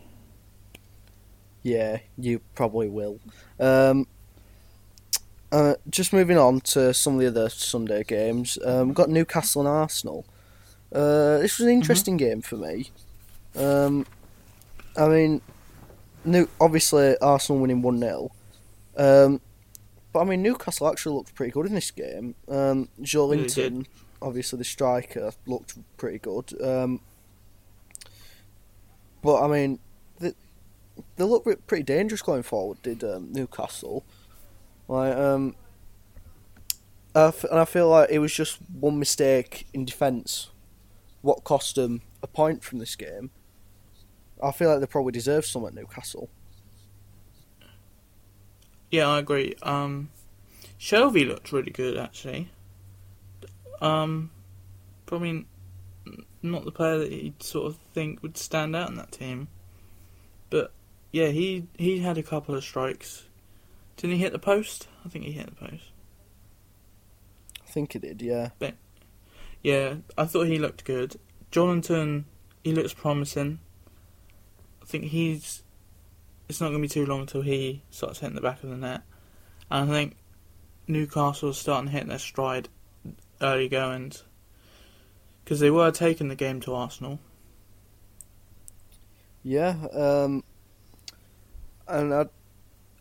yeah, you probably will. Um, uh, just moving on to some of the other Sunday games. Um, we've got Newcastle and Arsenal. Uh, this was an interesting game for me. Um, I mean, New obviously Arsenal winning one 0 um, but I mean Newcastle actually looked pretty good in this game. Um, Joe Yeah, they did. Linton, obviously the striker, looked pretty good. Um, but I mean, they, they look pre- pretty dangerous going forward. Did um, Newcastle? Like, um, I f- and I feel like it was just one mistake in defence, what cost them a point from this game. I feel like they probably deserve some at Newcastle. Yeah, I agree. Um, Shelvey looked really good actually. Um, not the player that you'd sort of think would stand out in that team, but yeah, he he had a couple of strikes. Didn't he hit the post? I think he hit the post. I think he did, yeah. Yeah, I thought he looked good. Jonathan, he looks promising. I think he's. It's not going to be too long until he starts hitting the back of the net. And I think Newcastle's starting to hit their stride early goings. Because they were taking the game to Arsenal. Yeah, um, and I,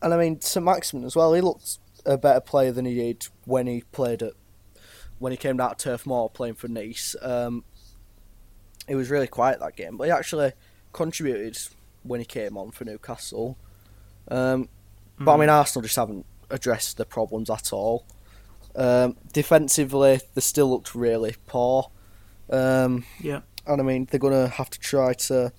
and I mean St Maximin as well. He looked a better player than he did when he played at when he came down to Turf Moor playing for Nice. Um, he was really quiet that game, but he actually contributed when he came on for Newcastle. Um, but I mean, Arsenal just haven't addressed the problems at all. Um, defensively, they still looked really poor. Um, Yeah. and I mean, they're gonna have to try to.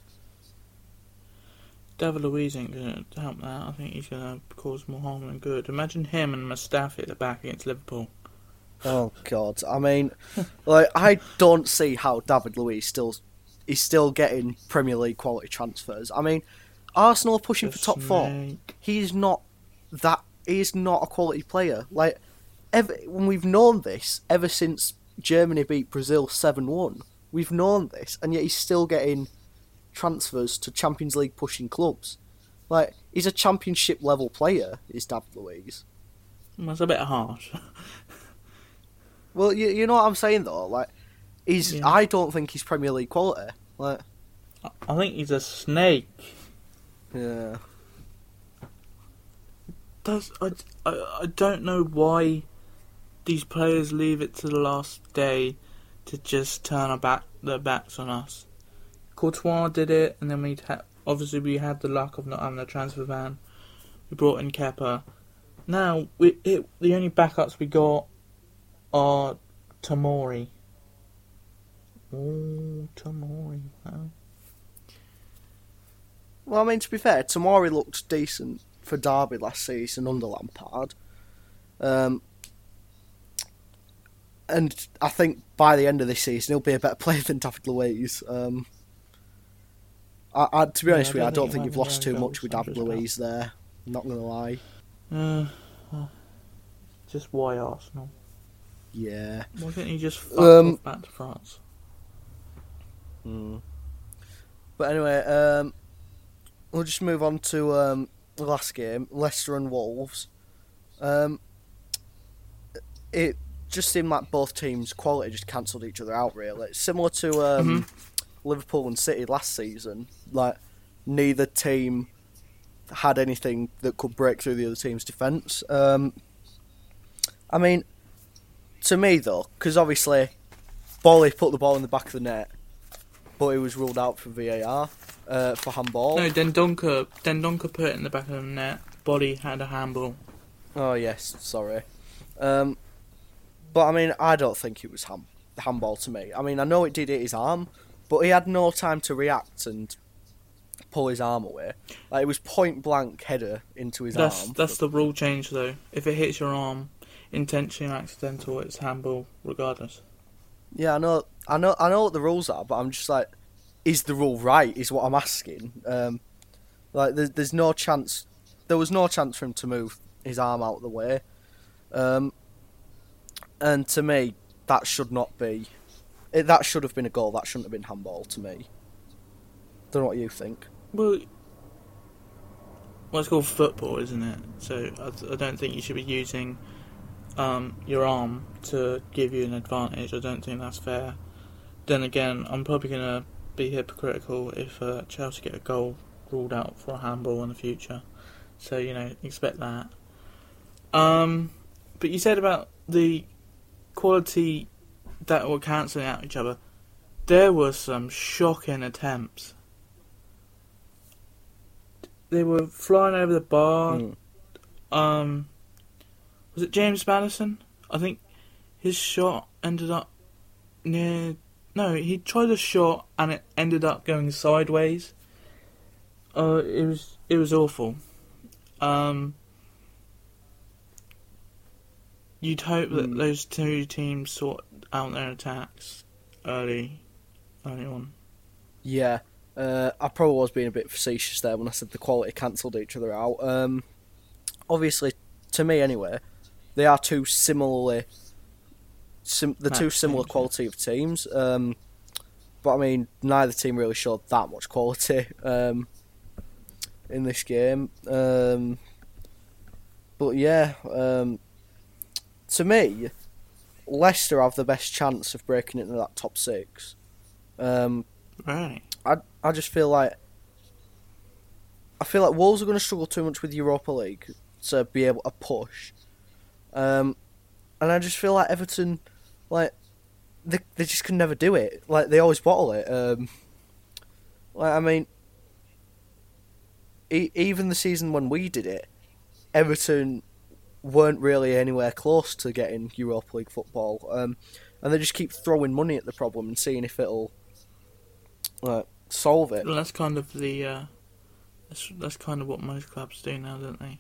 David Luiz ain't going to help that. I think he's going to cause more harm than good. Imagine him and Mustafi at the back against Liverpool. Oh God! I mean, like I don't see how David Luiz still is still getting Premier League quality transfers. I mean, Arsenal are pushing The for top four. He's not that. He's not a quality player. Like, ever when we've known this ever since Germany beat Brazil seven one. We've known this, and yet he's still getting transfers to Champions League pushing clubs. Like, he's a Championship level player. Is David Luiz? That's a bit harsh. <laughs> Well, you, you know what I'm saying though. Like, he's Yeah. I don't think he's Premier League quality. Like, I- think he's a snake. yeah, Does I, I, I don't know why these players leave it to the last day to just turn our back their backs on us. Courtois did it, and then we had obviously we had the luck of not having a transfer ban. We brought in Kepa. Now we it, the only backups we got are Tamori. Oh, Tamori. Wow. Well, I mean, to be fair, Tamori looked decent for Derby last season under Lampard. Um, and I think by the end of this season, he'll be a better <laughs> player than David Luiz. Um, I, I, to be honest I with you, I don't think think you've lost too going much with David Luiz there. Not gonna lie. Uh, uh, just why Arsenal? Yeah. Why can't you just fuck Um, off back to France? Mm. But anyway, um, we'll just move on to um, the last game, Leicester and Wolves. Um, it just seemed like both teams' quality just cancelled each other out. Really, it's similar to um, Liverpool and City last season. Like neither team had anything that could break through the other team's defence. Um, I mean, to me though, because obviously Boly put the ball in the back of the net, but it was ruled out for VAR uh, for handball. No, Dendoncker, Dendoncker put it in the back of the net. Boly had a handball. Oh yes, sorry. Um, but I mean, I don't think it was ham- handball to me. I mean, I know it did hit his arm, but he had no time to react and pull his arm away. Like it was point blank header into his That's arm. that's the rule change though. If it hits your arm, intentionally or accidental, it's handball regardless. Yeah, I know, I know, I know what the rules are, but I'm just like, is the rule right? Is what I'm asking. Um, like, there's, there's no chance. There was no chance for him to move his arm out of the way. Um, and to me, that should not be. It, that should have been a goal. That shouldn't have been handball to me. Don't know what you think. Well, well, it's called football, isn't it? So I, I don't think you should be using um, your arm to give you an advantage. I don't think that's fair. Then again, I'm probably gonna be hypocritical if uh, Chelsea get a goal ruled out for a handball in the future. So you know, expect that. Um, but you said about the quality that were cancelling out each other. There were some shocking attempts. They were flying over the bar. Mm. Um, was it James Maddison? I think his shot ended up near. No, he tried a shot and it ended up going sideways. Uh, it was it was awful. Um, you'd hope that Mm. those two teams sort out their attacks early, early on. Yeah, uh, I probably was being a bit facetious there when I said the quality cancelled each other out. Um, obviously, to me anyway, they are two similarly, sim- the two similar quality of teams. Um, but I mean, neither team really showed that much quality um, in this game. Um, but yeah, um, to me, Leicester have the best chance of breaking into that top six. Um, Right. I I just feel like I feel like Wolves are going to struggle too much with Europa League to be able to push, um, and I just feel like Everton, like they they just can never do it. Like they always bottle it. Um, like I mean, e- even the season when we did it, Everton weren't really anywhere close to getting Europa League football, um, and they just keep throwing money at the problem and seeing if it'll solve it. Well, that's kind of the. Uh, that's, that's kind of what most clubs do now, don't they?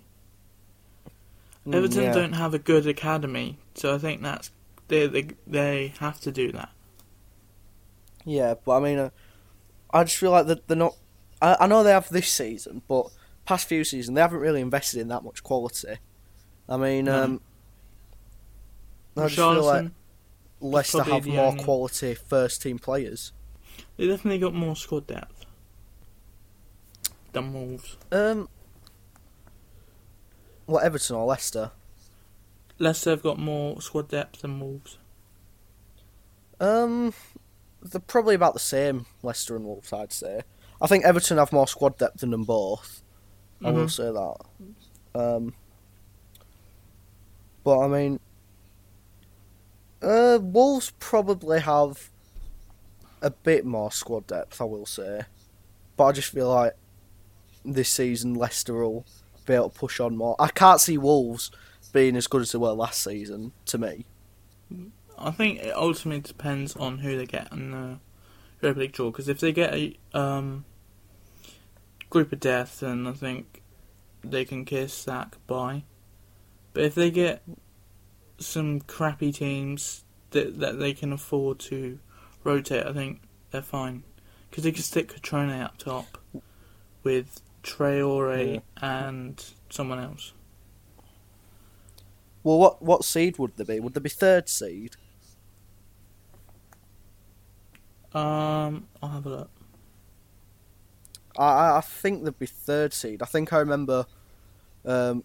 Mm, Everton yeah. don't have a good academy, so I think that's they they they have to do that. Yeah, but I mean, uh, I just feel like that they're not. I, I know they have this season, but past few seasons they haven't really invested in that much quality. I mean, No. um, I just feel like Leicester have more only- quality first team players. they definitely got more squad depth than Wolves. Um, what Everton or Leicester? Leicester have got more squad depth than Wolves. Um, they're probably about the same. Leicester and Wolves, I'd say. I think Everton have more squad depth than them both. I will Mhm. say that. Um, but I mean, uh, Wolves probably have a bit more squad depth. I will say, but I just feel like this season Leicester will be able to push on more. I can't see Wolves being as good as they were last season. To me, I think it ultimately depends on who they get in the Europa League draw. Because if they get a um, group of death, then I think they can kiss that goodbye. But if they get some crappy teams that that they can afford to rotate, I think they're fine. Because they can stick Cutrone up top with Traore and someone else. well, what what seed would they be? Would there be third seed? Um, I'll have a look. I- I I think there'd be third seed. I think I remember um,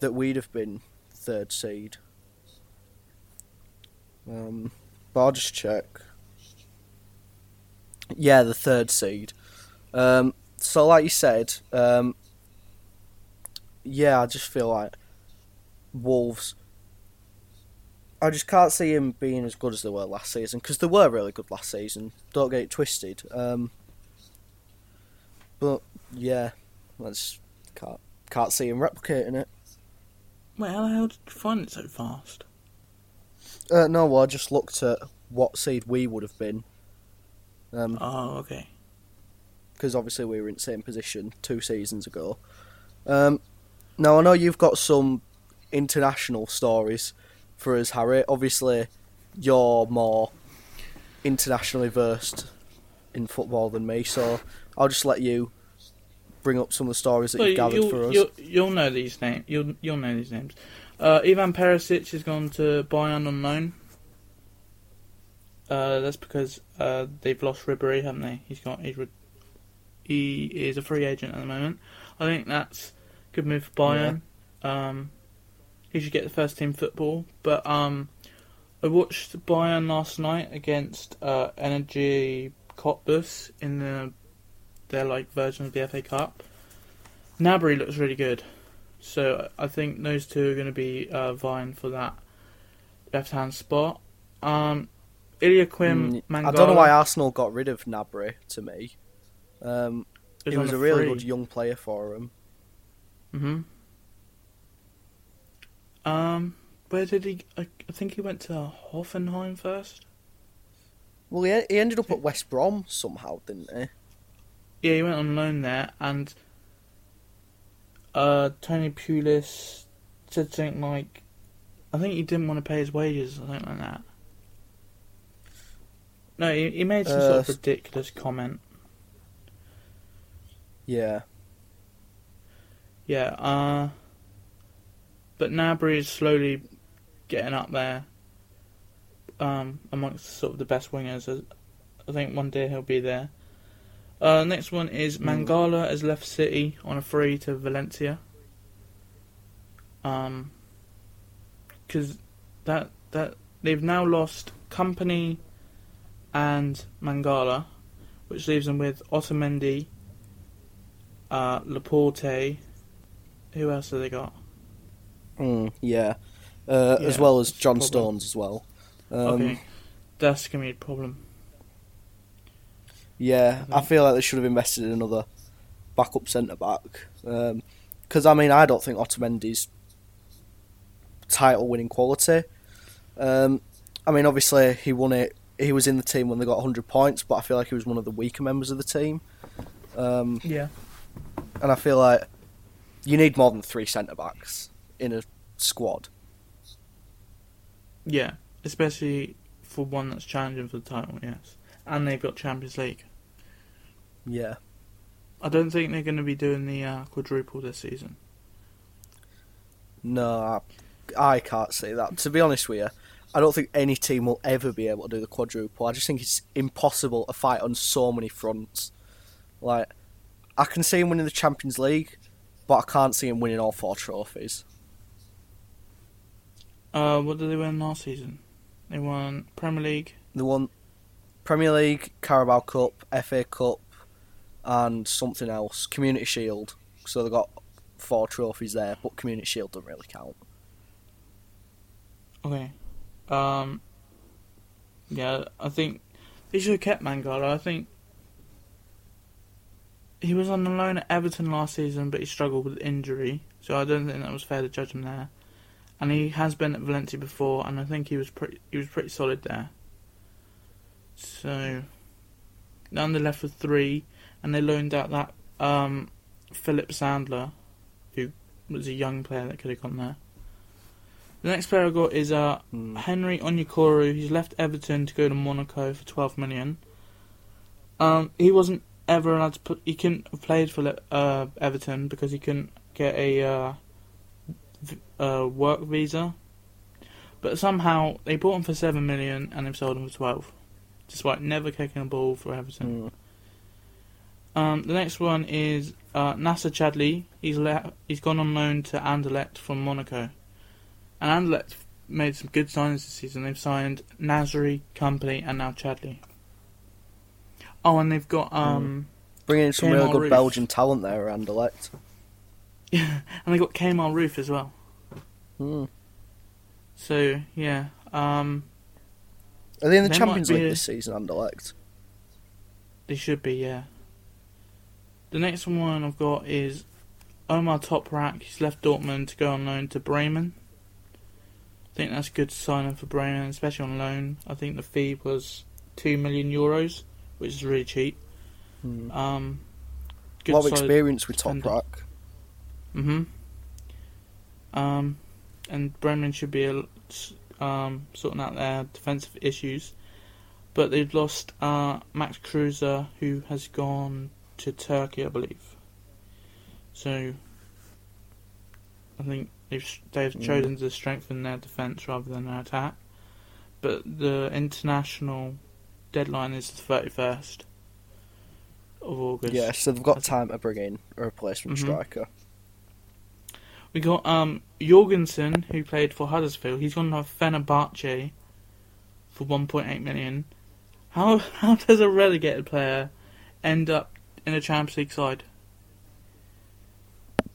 that we'd have been third seed. Um, but I'll just check. Yeah, the third seed. Um, so, like you said, um, yeah, I just feel like Wolves. I just can't see him being as good as they were last season because they were really good last season. Don't get it twisted. Um, but yeah, I just can't can't see him replicating it. Wait, how the hell did you find it so fast? Uh, no, well, I just looked at what seed we would have been. Um, Oh, okay. Because obviously we were in the same position two seasons ago. Um, now I know you've got some international stories for us, Harry. Obviously, you're more internationally versed in football than me, so I'll just let you bring up some of the stories that Well, you've gathered for us. you'll, you'll know these names. You'll you'll know these names. Uh, Ivan Perisic has gone to Bayern on loan. Uh, that's because uh, they've lost Ribery, haven't they? He's got he's re- he is a free agent at the moment. I think that's a good move for Bayern. Um, he should get the first team football. But um, I watched Bayern last night against uh, Energie Cottbus in the their like version of the FA Cup. Gnabry looks really good, so I think those two are going to be uh, vying for that left hand spot. Um, Ilya Quim, Mm, I don't know why Arsenal got rid of Gnabry. To me, um, he on was a a really good young player for him. hmm Um, where did he? I, I think he went to Hoffenheim first. Well, he, he ended up at West Brom somehow, didn't he? Yeah, he went on loan there, and uh, Tony Pulis said something like, I think he didn't want to pay his wages, or something like that. No, he, he made some sort Uh, of ridiculous comment. Yeah. Yeah, uh, but Gnabry is slowly getting up there um, amongst sort of the best wingers. I- think one day he'll be there. Uh, next one is Mm. Mangala has left City on a free to Valencia. Um, because that that they've now lost Kompany and Mangala, which leaves them with Otamendi, uh, Laporte. Who else have they got? Mm, yeah. Uh, as well as John. Stones as well. Um, okay, that's gonna be a problem. Yeah, I I feel like they should have invested in another backup centre back. Because I mean, I don't think Otamendi's title winning quality. Um, I mean, obviously he won it. He was in the team when they got 100 points, but I feel like he was one of the weaker members of the team. Um, Yeah. And I feel like you need more than three centre backs in a squad. Yeah, especially for one that's challenging for the title. Yes, and they've got Champions League. Yeah. I don't think they're going to be doing the uh, quadruple this season. No, I, I can't say that. To be honest with you, I don't think any team will ever be able to do the quadruple. I just think it's impossible to fight on so many fronts. Like, I can see him winning the Champions League, but I can't see him winning all four trophies. Uh, what did they win last season? They won Premier League. They won Premier League, Carabao Cup, FA Cup, and something else, Community Shield. So they got four trophies there, but Community Shield doesn't really count. Okay. Um. Yeah, I think they should have kept Mangala. I think he was on the loan at Everton last season, but he struggled with injury, so I don't think that was fair to judge him there. And he has been at Valencia before, and I think he was pretty he was pretty solid there. So now they're left with three, and they loaned out that um, Philip Sandler, who was a young player that could have gone there. The next player I got is uh, Hmm. Henry Onyekuru. He's left Everton to go to Monaco for 12 million. Um, he wasn't ever allowed to put. He couldn't have played for uh, Everton because he couldn't get a uh, v- uh, work visa. But somehow they bought him for seven million and they've sold him for 12. Despite never kicking a ball for Everton. Hmm. Um, the next one is uh, Nacer Chadli. He's le- he's gone on loan to Anderlecht from Monaco, and Anderlecht made some good signings this season. They've signed Nasri, Kompany, and now Chadli. Oh, and they've got um, Bringing in some Kemar really good Roofe. Belgian talent there, Anderlecht. Yeah, <laughs> and they got Kemar Roofe as well. Hmm. So yeah, Um, Are they in the They Champions League a- this season, Anderlecht? they should be, yeah. The next one I've got is Omar Toprak. He's left Dortmund to go on loan to Bremen. I think that's a good signing for Bremen, especially on loan. I think the fee was two million euros, which is really cheap. Hmm. Um, A lot of experience with defender. Toprak. hmm Um, and Bremen should be um, sorting out their defensive issues. But they've lost uh, Max Kruse, who has gone to Turkey, I believe. So I think they've they've Mm. chosen to strengthen their defense rather than their attack. But the international deadline is the thirty first of August. Yeah, so they've got time to bring in a replacement Mhm. striker. We got um Jorgensen, who played for Huddersfield. He's gone to Fenerbahce for 1.8 million. How how does a relegated player end up in a Champions League side?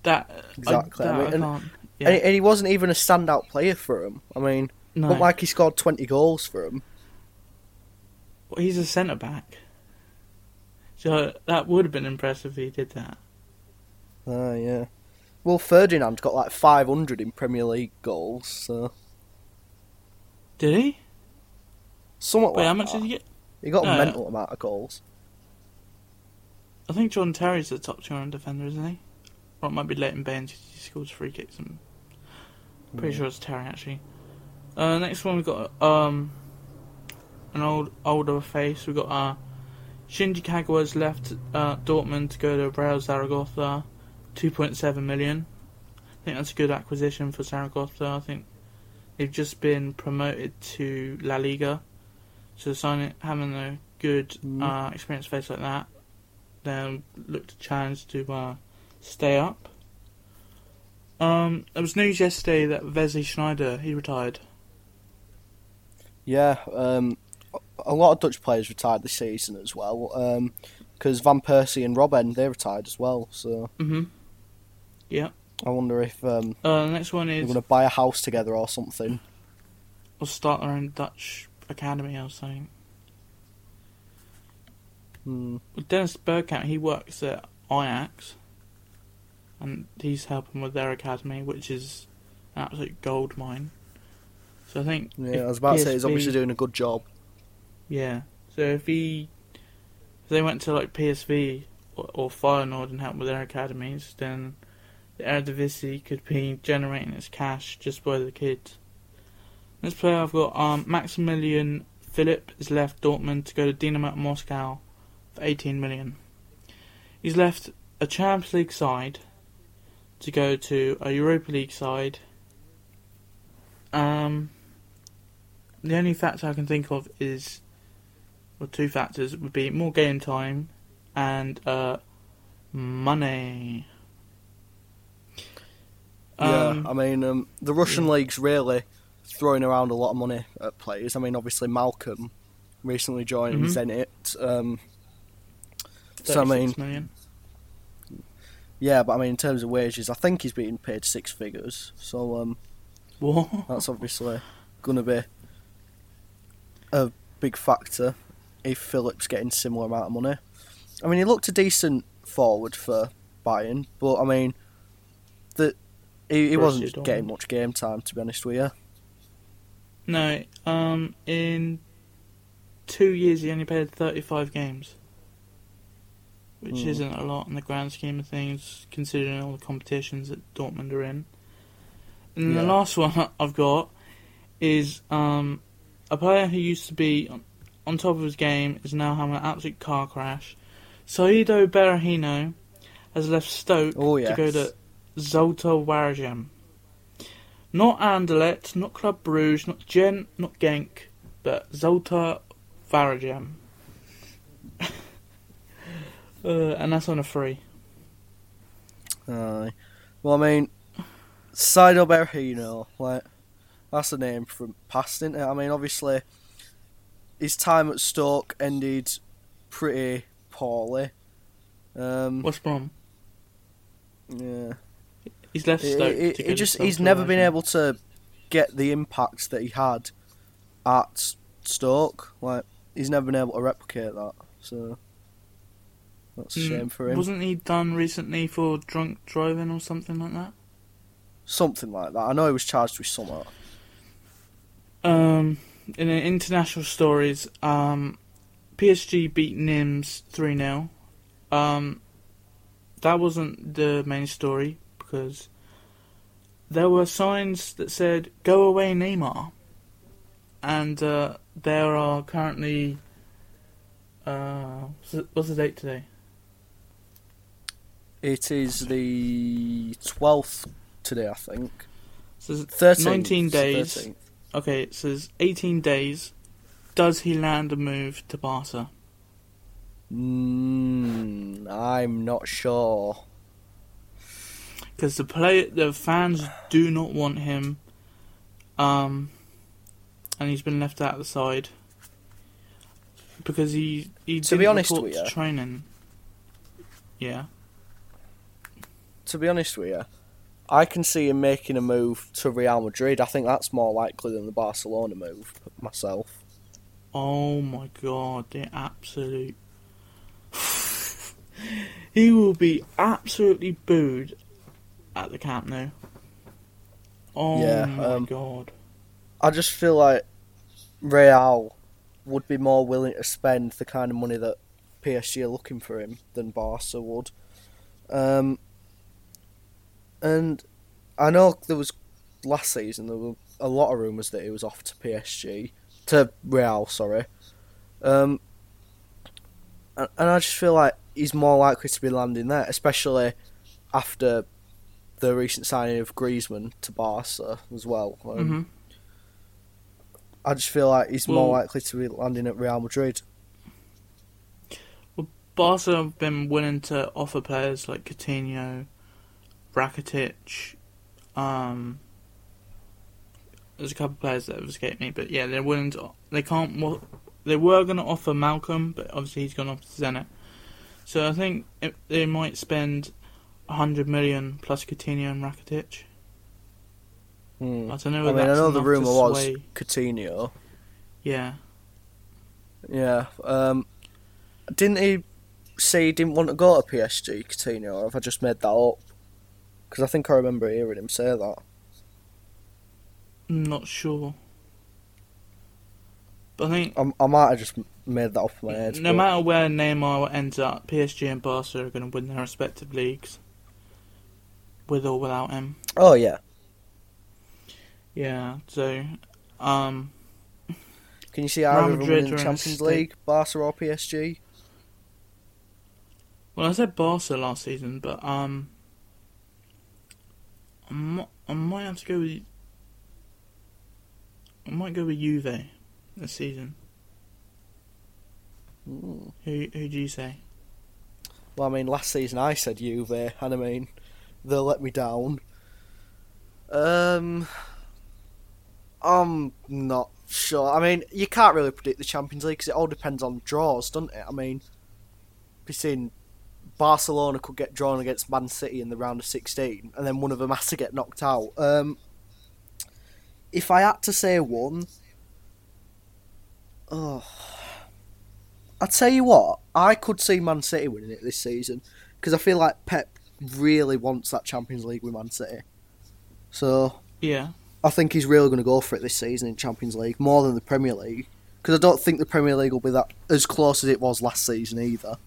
That Exactly, I, I mean, I and- can't. And, Yeah, and he wasn't even a standout player for him. I mean, no. not like he scored 20 goals for him. He's a centre back, so that would have been impressive if he did that. Ah, yeah. Well, Ferdinand got like 500 in Premier League goals, so Did he? somewhat Wait, like how much that. did he get? He got No. a mental amount of goals. I think John Terry's the top 200 defender, isn't he? Or it might be Leighton Baines. He scores free kicks and Pretty Yeah. sure it's Terry actually. Uh, next one we've got um an old older face. We've got uh Shinji Kagawa's left uh, Dortmund to go to Real Zaragoza, two point seven million. I think that's a good acquisition for Zaragoza. I think they've just been promoted to La Liga, so signing having a good Mm. uh, experienced face like that, then look to challenge to uh, stay up. Um, there was news yesterday that Wesley Sneijder he retired. Yeah, um, a lot of Dutch players retired this season as well. Because Van Persie and Robben they retired as well. So Mm-hmm. Yeah. I wonder if um, Uh, the next one is they're going to buy a house together or something. or start their own Dutch academy or something. Hmm. Well, Dennis Bergkamp he works at Ajax, and he's helping with their academy, which is an absolute gold mine. So I think Yeah, I was about to say he's obviously doing a good job. Yeah. So if he, if they went to like PSV or, or Feyenoord and helped with their academies, then the Eredivisie could be generating its cash just by the kids. Next player I've got um, Maximilian Philipp is left Dortmund to go to Dynamo Moscow for 18 million. He's left a Champions League side to go to a Europa League side. Um, the only factor I can think of is, well, two factors would be more game time and uh, money. Um, yeah, I mean, um, the Russian yeah. league's really throwing around a lot of money at players. I mean, obviously Malcom recently joined Mhm. Zenit. Um, so I mean, million. yeah, but I mean, in terms of wages, I think he's being paid six figures. So um, that's obviously going to be a big factor if Phillips getting similar amount of money. I mean, he looked a decent forward for Bayern, but I mean, the he, he wasn't Dortmund. getting much game time to be honest with you. No, um, in two years he only played 35 games. Which Hmm. isn't a lot in the grand scheme of things, considering all the competitions that Dortmund are in. And the last one <laughs> I've got is um, a player who used to be on, top of his game is now having an absolute car crash. Saido Berahino has left Stoke Oh to go to Zulte Waregem. Not Anderlecht, not Club Bruges, not Gent, not Genk, but Zulte Waregem. <laughs> uh, and that's on a free. Aye. Well, I mean, Saido Berahino, like, that's a name from past, isn't it? I mean, obviously, his time at Stoke ended pretty poorly. Um, What's wrong? yeah. He's left Stoke. he just he's never been able to get the impact that he had at Stoke. Like he's never been able to replicate that. So that's a Mm, shame for him. Wasn't he done recently for drunk driving or something like that? Something like that. I know he was charged with something. Um, in international stories, um, PSG beat Nîmes 3 0. Um, that wasn't the main story because there were signs that said, Go away, Neymar. And uh, there are currently. Uh, what's the- date today? It is the twelfth today, I think. So it's Thirteenth. 19 days. 13th. Okay, it says 18 days. Does he land a move to Barca? Mm, I'm not sure. because the play the fans do not want him, um, and he's been left out of the side because he he To be honest with to you- training. Yeah, To be honest with you, I can see him making a move to Real Madrid. I think that's more likely than the Barcelona move myself. Oh my god, the absolute. <laughs> he will be absolutely booed at the Camp Nou. Oh Yeah, my um, god. I just feel like Real would be more willing to spend the kind of money that PSG are looking for him than Barca would. Um, and I know there was last season there were a lot of rumours that he was off to PSG to Real, sorry. Um, and, and I just feel like he's more likely to be landing there, especially after the recent signing of Griezmann to Barca as well. Um, hmm I just feel like he's more Well- likely to be landing at Real Madrid. Well, Barca have been willing to offer players like Coutinho, Rakitic. Um, there's a couple of players that have escaped me, but yeah, they're willing to. They can't. They were going to offer Malcom, but obviously he's gone off to Zenit. So I think it, they might spend hundred million plus Coutinho and Rakitic. Hmm. I don't know. I mean, I know the rumour was Coutinho. Yeah, Yeah. Um, didn't he say he didn't want to go to PSG, Coutinho, or have I just made that up? Because I think I remember hearing him say that. I'm not sure. But I think I, I might have just made that in my head. No but- matter where Neymar ends up, PSG and Barca are going to win their respective leagues, with or without him. Oh yeah. Yeah. So, um, Can you see either of them Madrid winning are the in a Champions League, Barca or PSG? well, I said Barca last season, but um, I might, I might have to go with. I might go with Juve this season. Hmm. Who who do you say? Well, I mean, last season I said Juve, and I mean, they let me down. Um, I'm not sure. I mean, you can't really predict the Champions League because it all depends on draws, doesn't it? I mean, we've seen Barcelona could get drawn against Man City in the round of 16, and then one of them has to get knocked out. Um, if I had to say one, oh, I tell you what, I could see Man City winning it this season because I feel like Pep really wants that Champions League with Man City. So Yeah. I think he's really going to go for it this season in Champions League more than the Premier League because I don't think the Premier League will be that as close as it was last season either.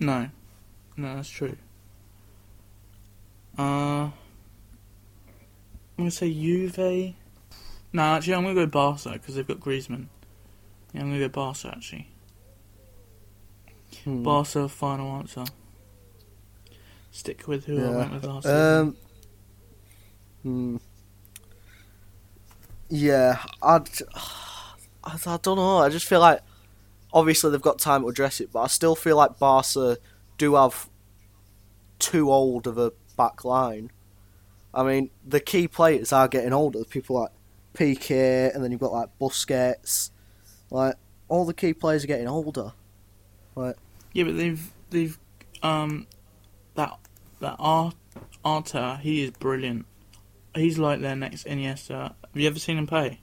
No. No, that's true. Uh, I'm gonna say Juve. No, actually, I'm gonna go Barca because they've got Griezmann. Yeah, I'm gonna go Barca actually. Hmm. Barca, final answer. Stick with who I went with last Um, hmm. Yeah, I'd. <sighs> I, I don't know. I just feel like obviously they've got time to address it, but I still feel like Barca do have too old of a back line. I mean, the key players are getting older. People like Piqué, and then you've got like Busquets. Like all the key players are getting older. season. Yeah, but they've they've um that that Art Arta he is brilliant. He's like their next Iniesta. Have you ever seen him play?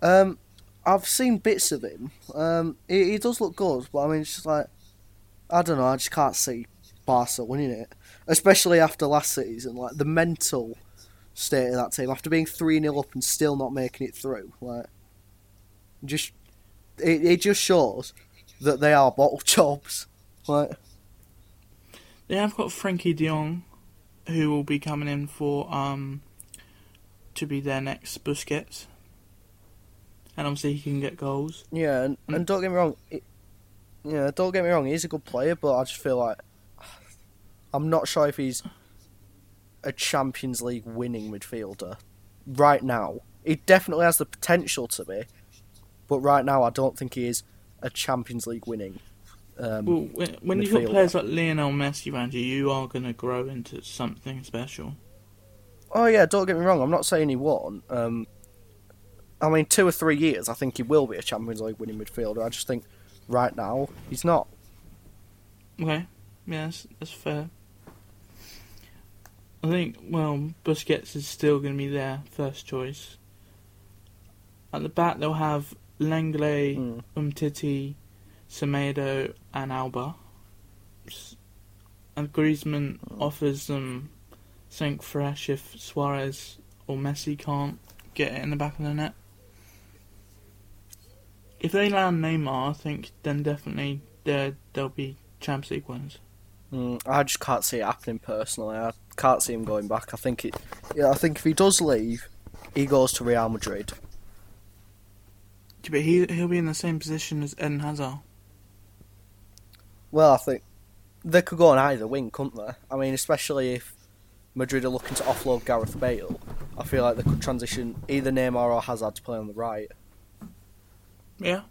Um, I've seen bits of him. Um, he, he does look good, but I mean, it's just like I don't know. I just can't see Barca winning it, especially after last season. Like the mental state of that team after being three 0 up and still not making it through. Like, just it, it just shows that they are bottle <laughs> jobs. Like, They have got Frenkie De Jong, who will be coming in for um to be their next Busquets, and obviously he can get goals. yeah, and, and don't get me wrong. It, yeah, don't get me wrong. He's a good player, but I just feel like I'm not sure if he's a Champions League winning midfielder right now. He definitely has the potential to be, but right now I don't think he is a Champions League winning. Um, Well, when, when you've got players like Lionel Messi around you, you are going to grow into something special. Oh yeah, don't get me wrong. I'm not saying he won't. Um, I mean, two or three years, I think he will be a Champions League winning midfielder. I just think right now he's not. Okay, yeah, that's, that's fair. I think, well, Busquets is still going to be their first choice. At the back, they'll have Lenglet, Mm. Umtiti, Semedo, and Alba. And Griezmann offers them something fresh if Suarez or Messi can't get it in the back of the net. If they land Neymar, I think then definitely they'll be Champions League winners. Mm, I just can't see it happening personally. I can't see him going back. I think it. Yeah, I think if he does leave, he goes to Real Madrid. Yeah, But he he'll be in the same position as Eden Hazard. Well, I think they could go on either wing, couldn't they? I mean, especially if Madrid are looking to offload Gareth Bale. I feel like they could transition either Neymar or Hazard to play on the right. Yeah.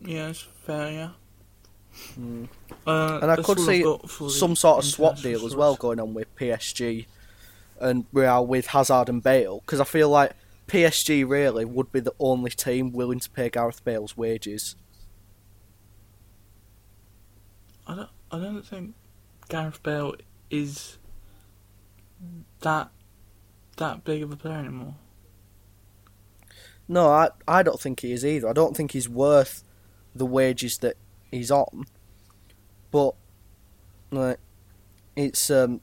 Yeah, it's fair. Yeah. Mm. Uh, And I could see got for the some sort of swap deal as well going on with PSG and Real with Hazard and Bale because I feel like PSG really would be the only team willing to pay Gareth Bale's wages. I don't. I don't think Gareth Bale is that that big of a player anymore. No, I I don't think he is either. I don't think he's worth the wages that he's on. But like, it's um,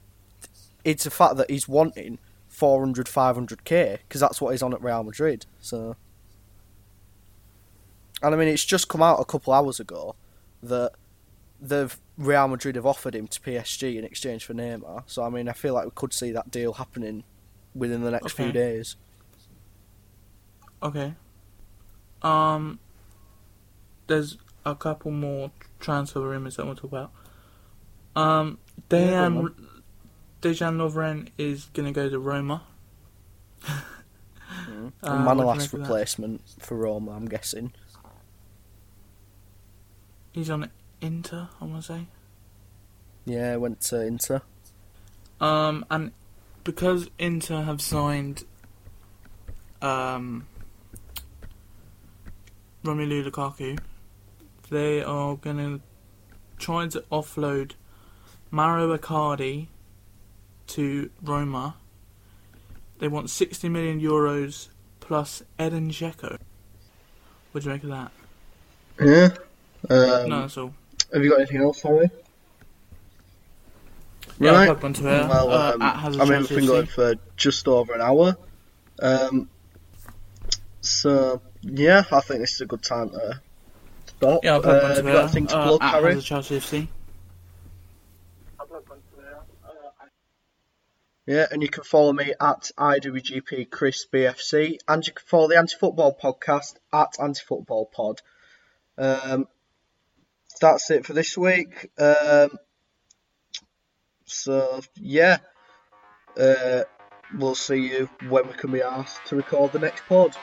it's a fact that he's wanting 400, 500k because that's what he's on at Real Madrid. So, and I mean, it's just come out a couple hours ago that the Real Madrid have offered him to PSG in exchange for Neymar. So I mean, I feel like we could see that deal happening within the next few days. Okay. Um. There's a couple more transfer rumors that we'll talk about. Um. Dejan. Dejan Lovren is gonna go to Roma. Mm. And what do you Manolas replacement for Roma, I'm guessing. He's on Inter, I want to say. Yeah, went to Inter. Um, and because Inter have signed um, Romelu Lukaku, they are going to try to offload Mario Icardi to Roma. They want 60 million euros plus Edin Dzeko. What do you make of that? Yeah. Um, no, that's all. Have you got anything else for me? Yeah, right. I'll plug on Twitter. Well, uh, um, I mean, we've been going for just over an hour. Um, so, yeah, I think this is a good time to stop. Yeah, I'll plug uh, on have Twitter. you got to uh, plug, at Harry? Chelsea FC. Yeah, and you can follow me at IWGP Chris BFC, and you can follow the Anti Football Podcast at Anti Football Pod. Um, that's it for this week. Um, so yeah, uh, we'll see you when we can be asked to record the next pod.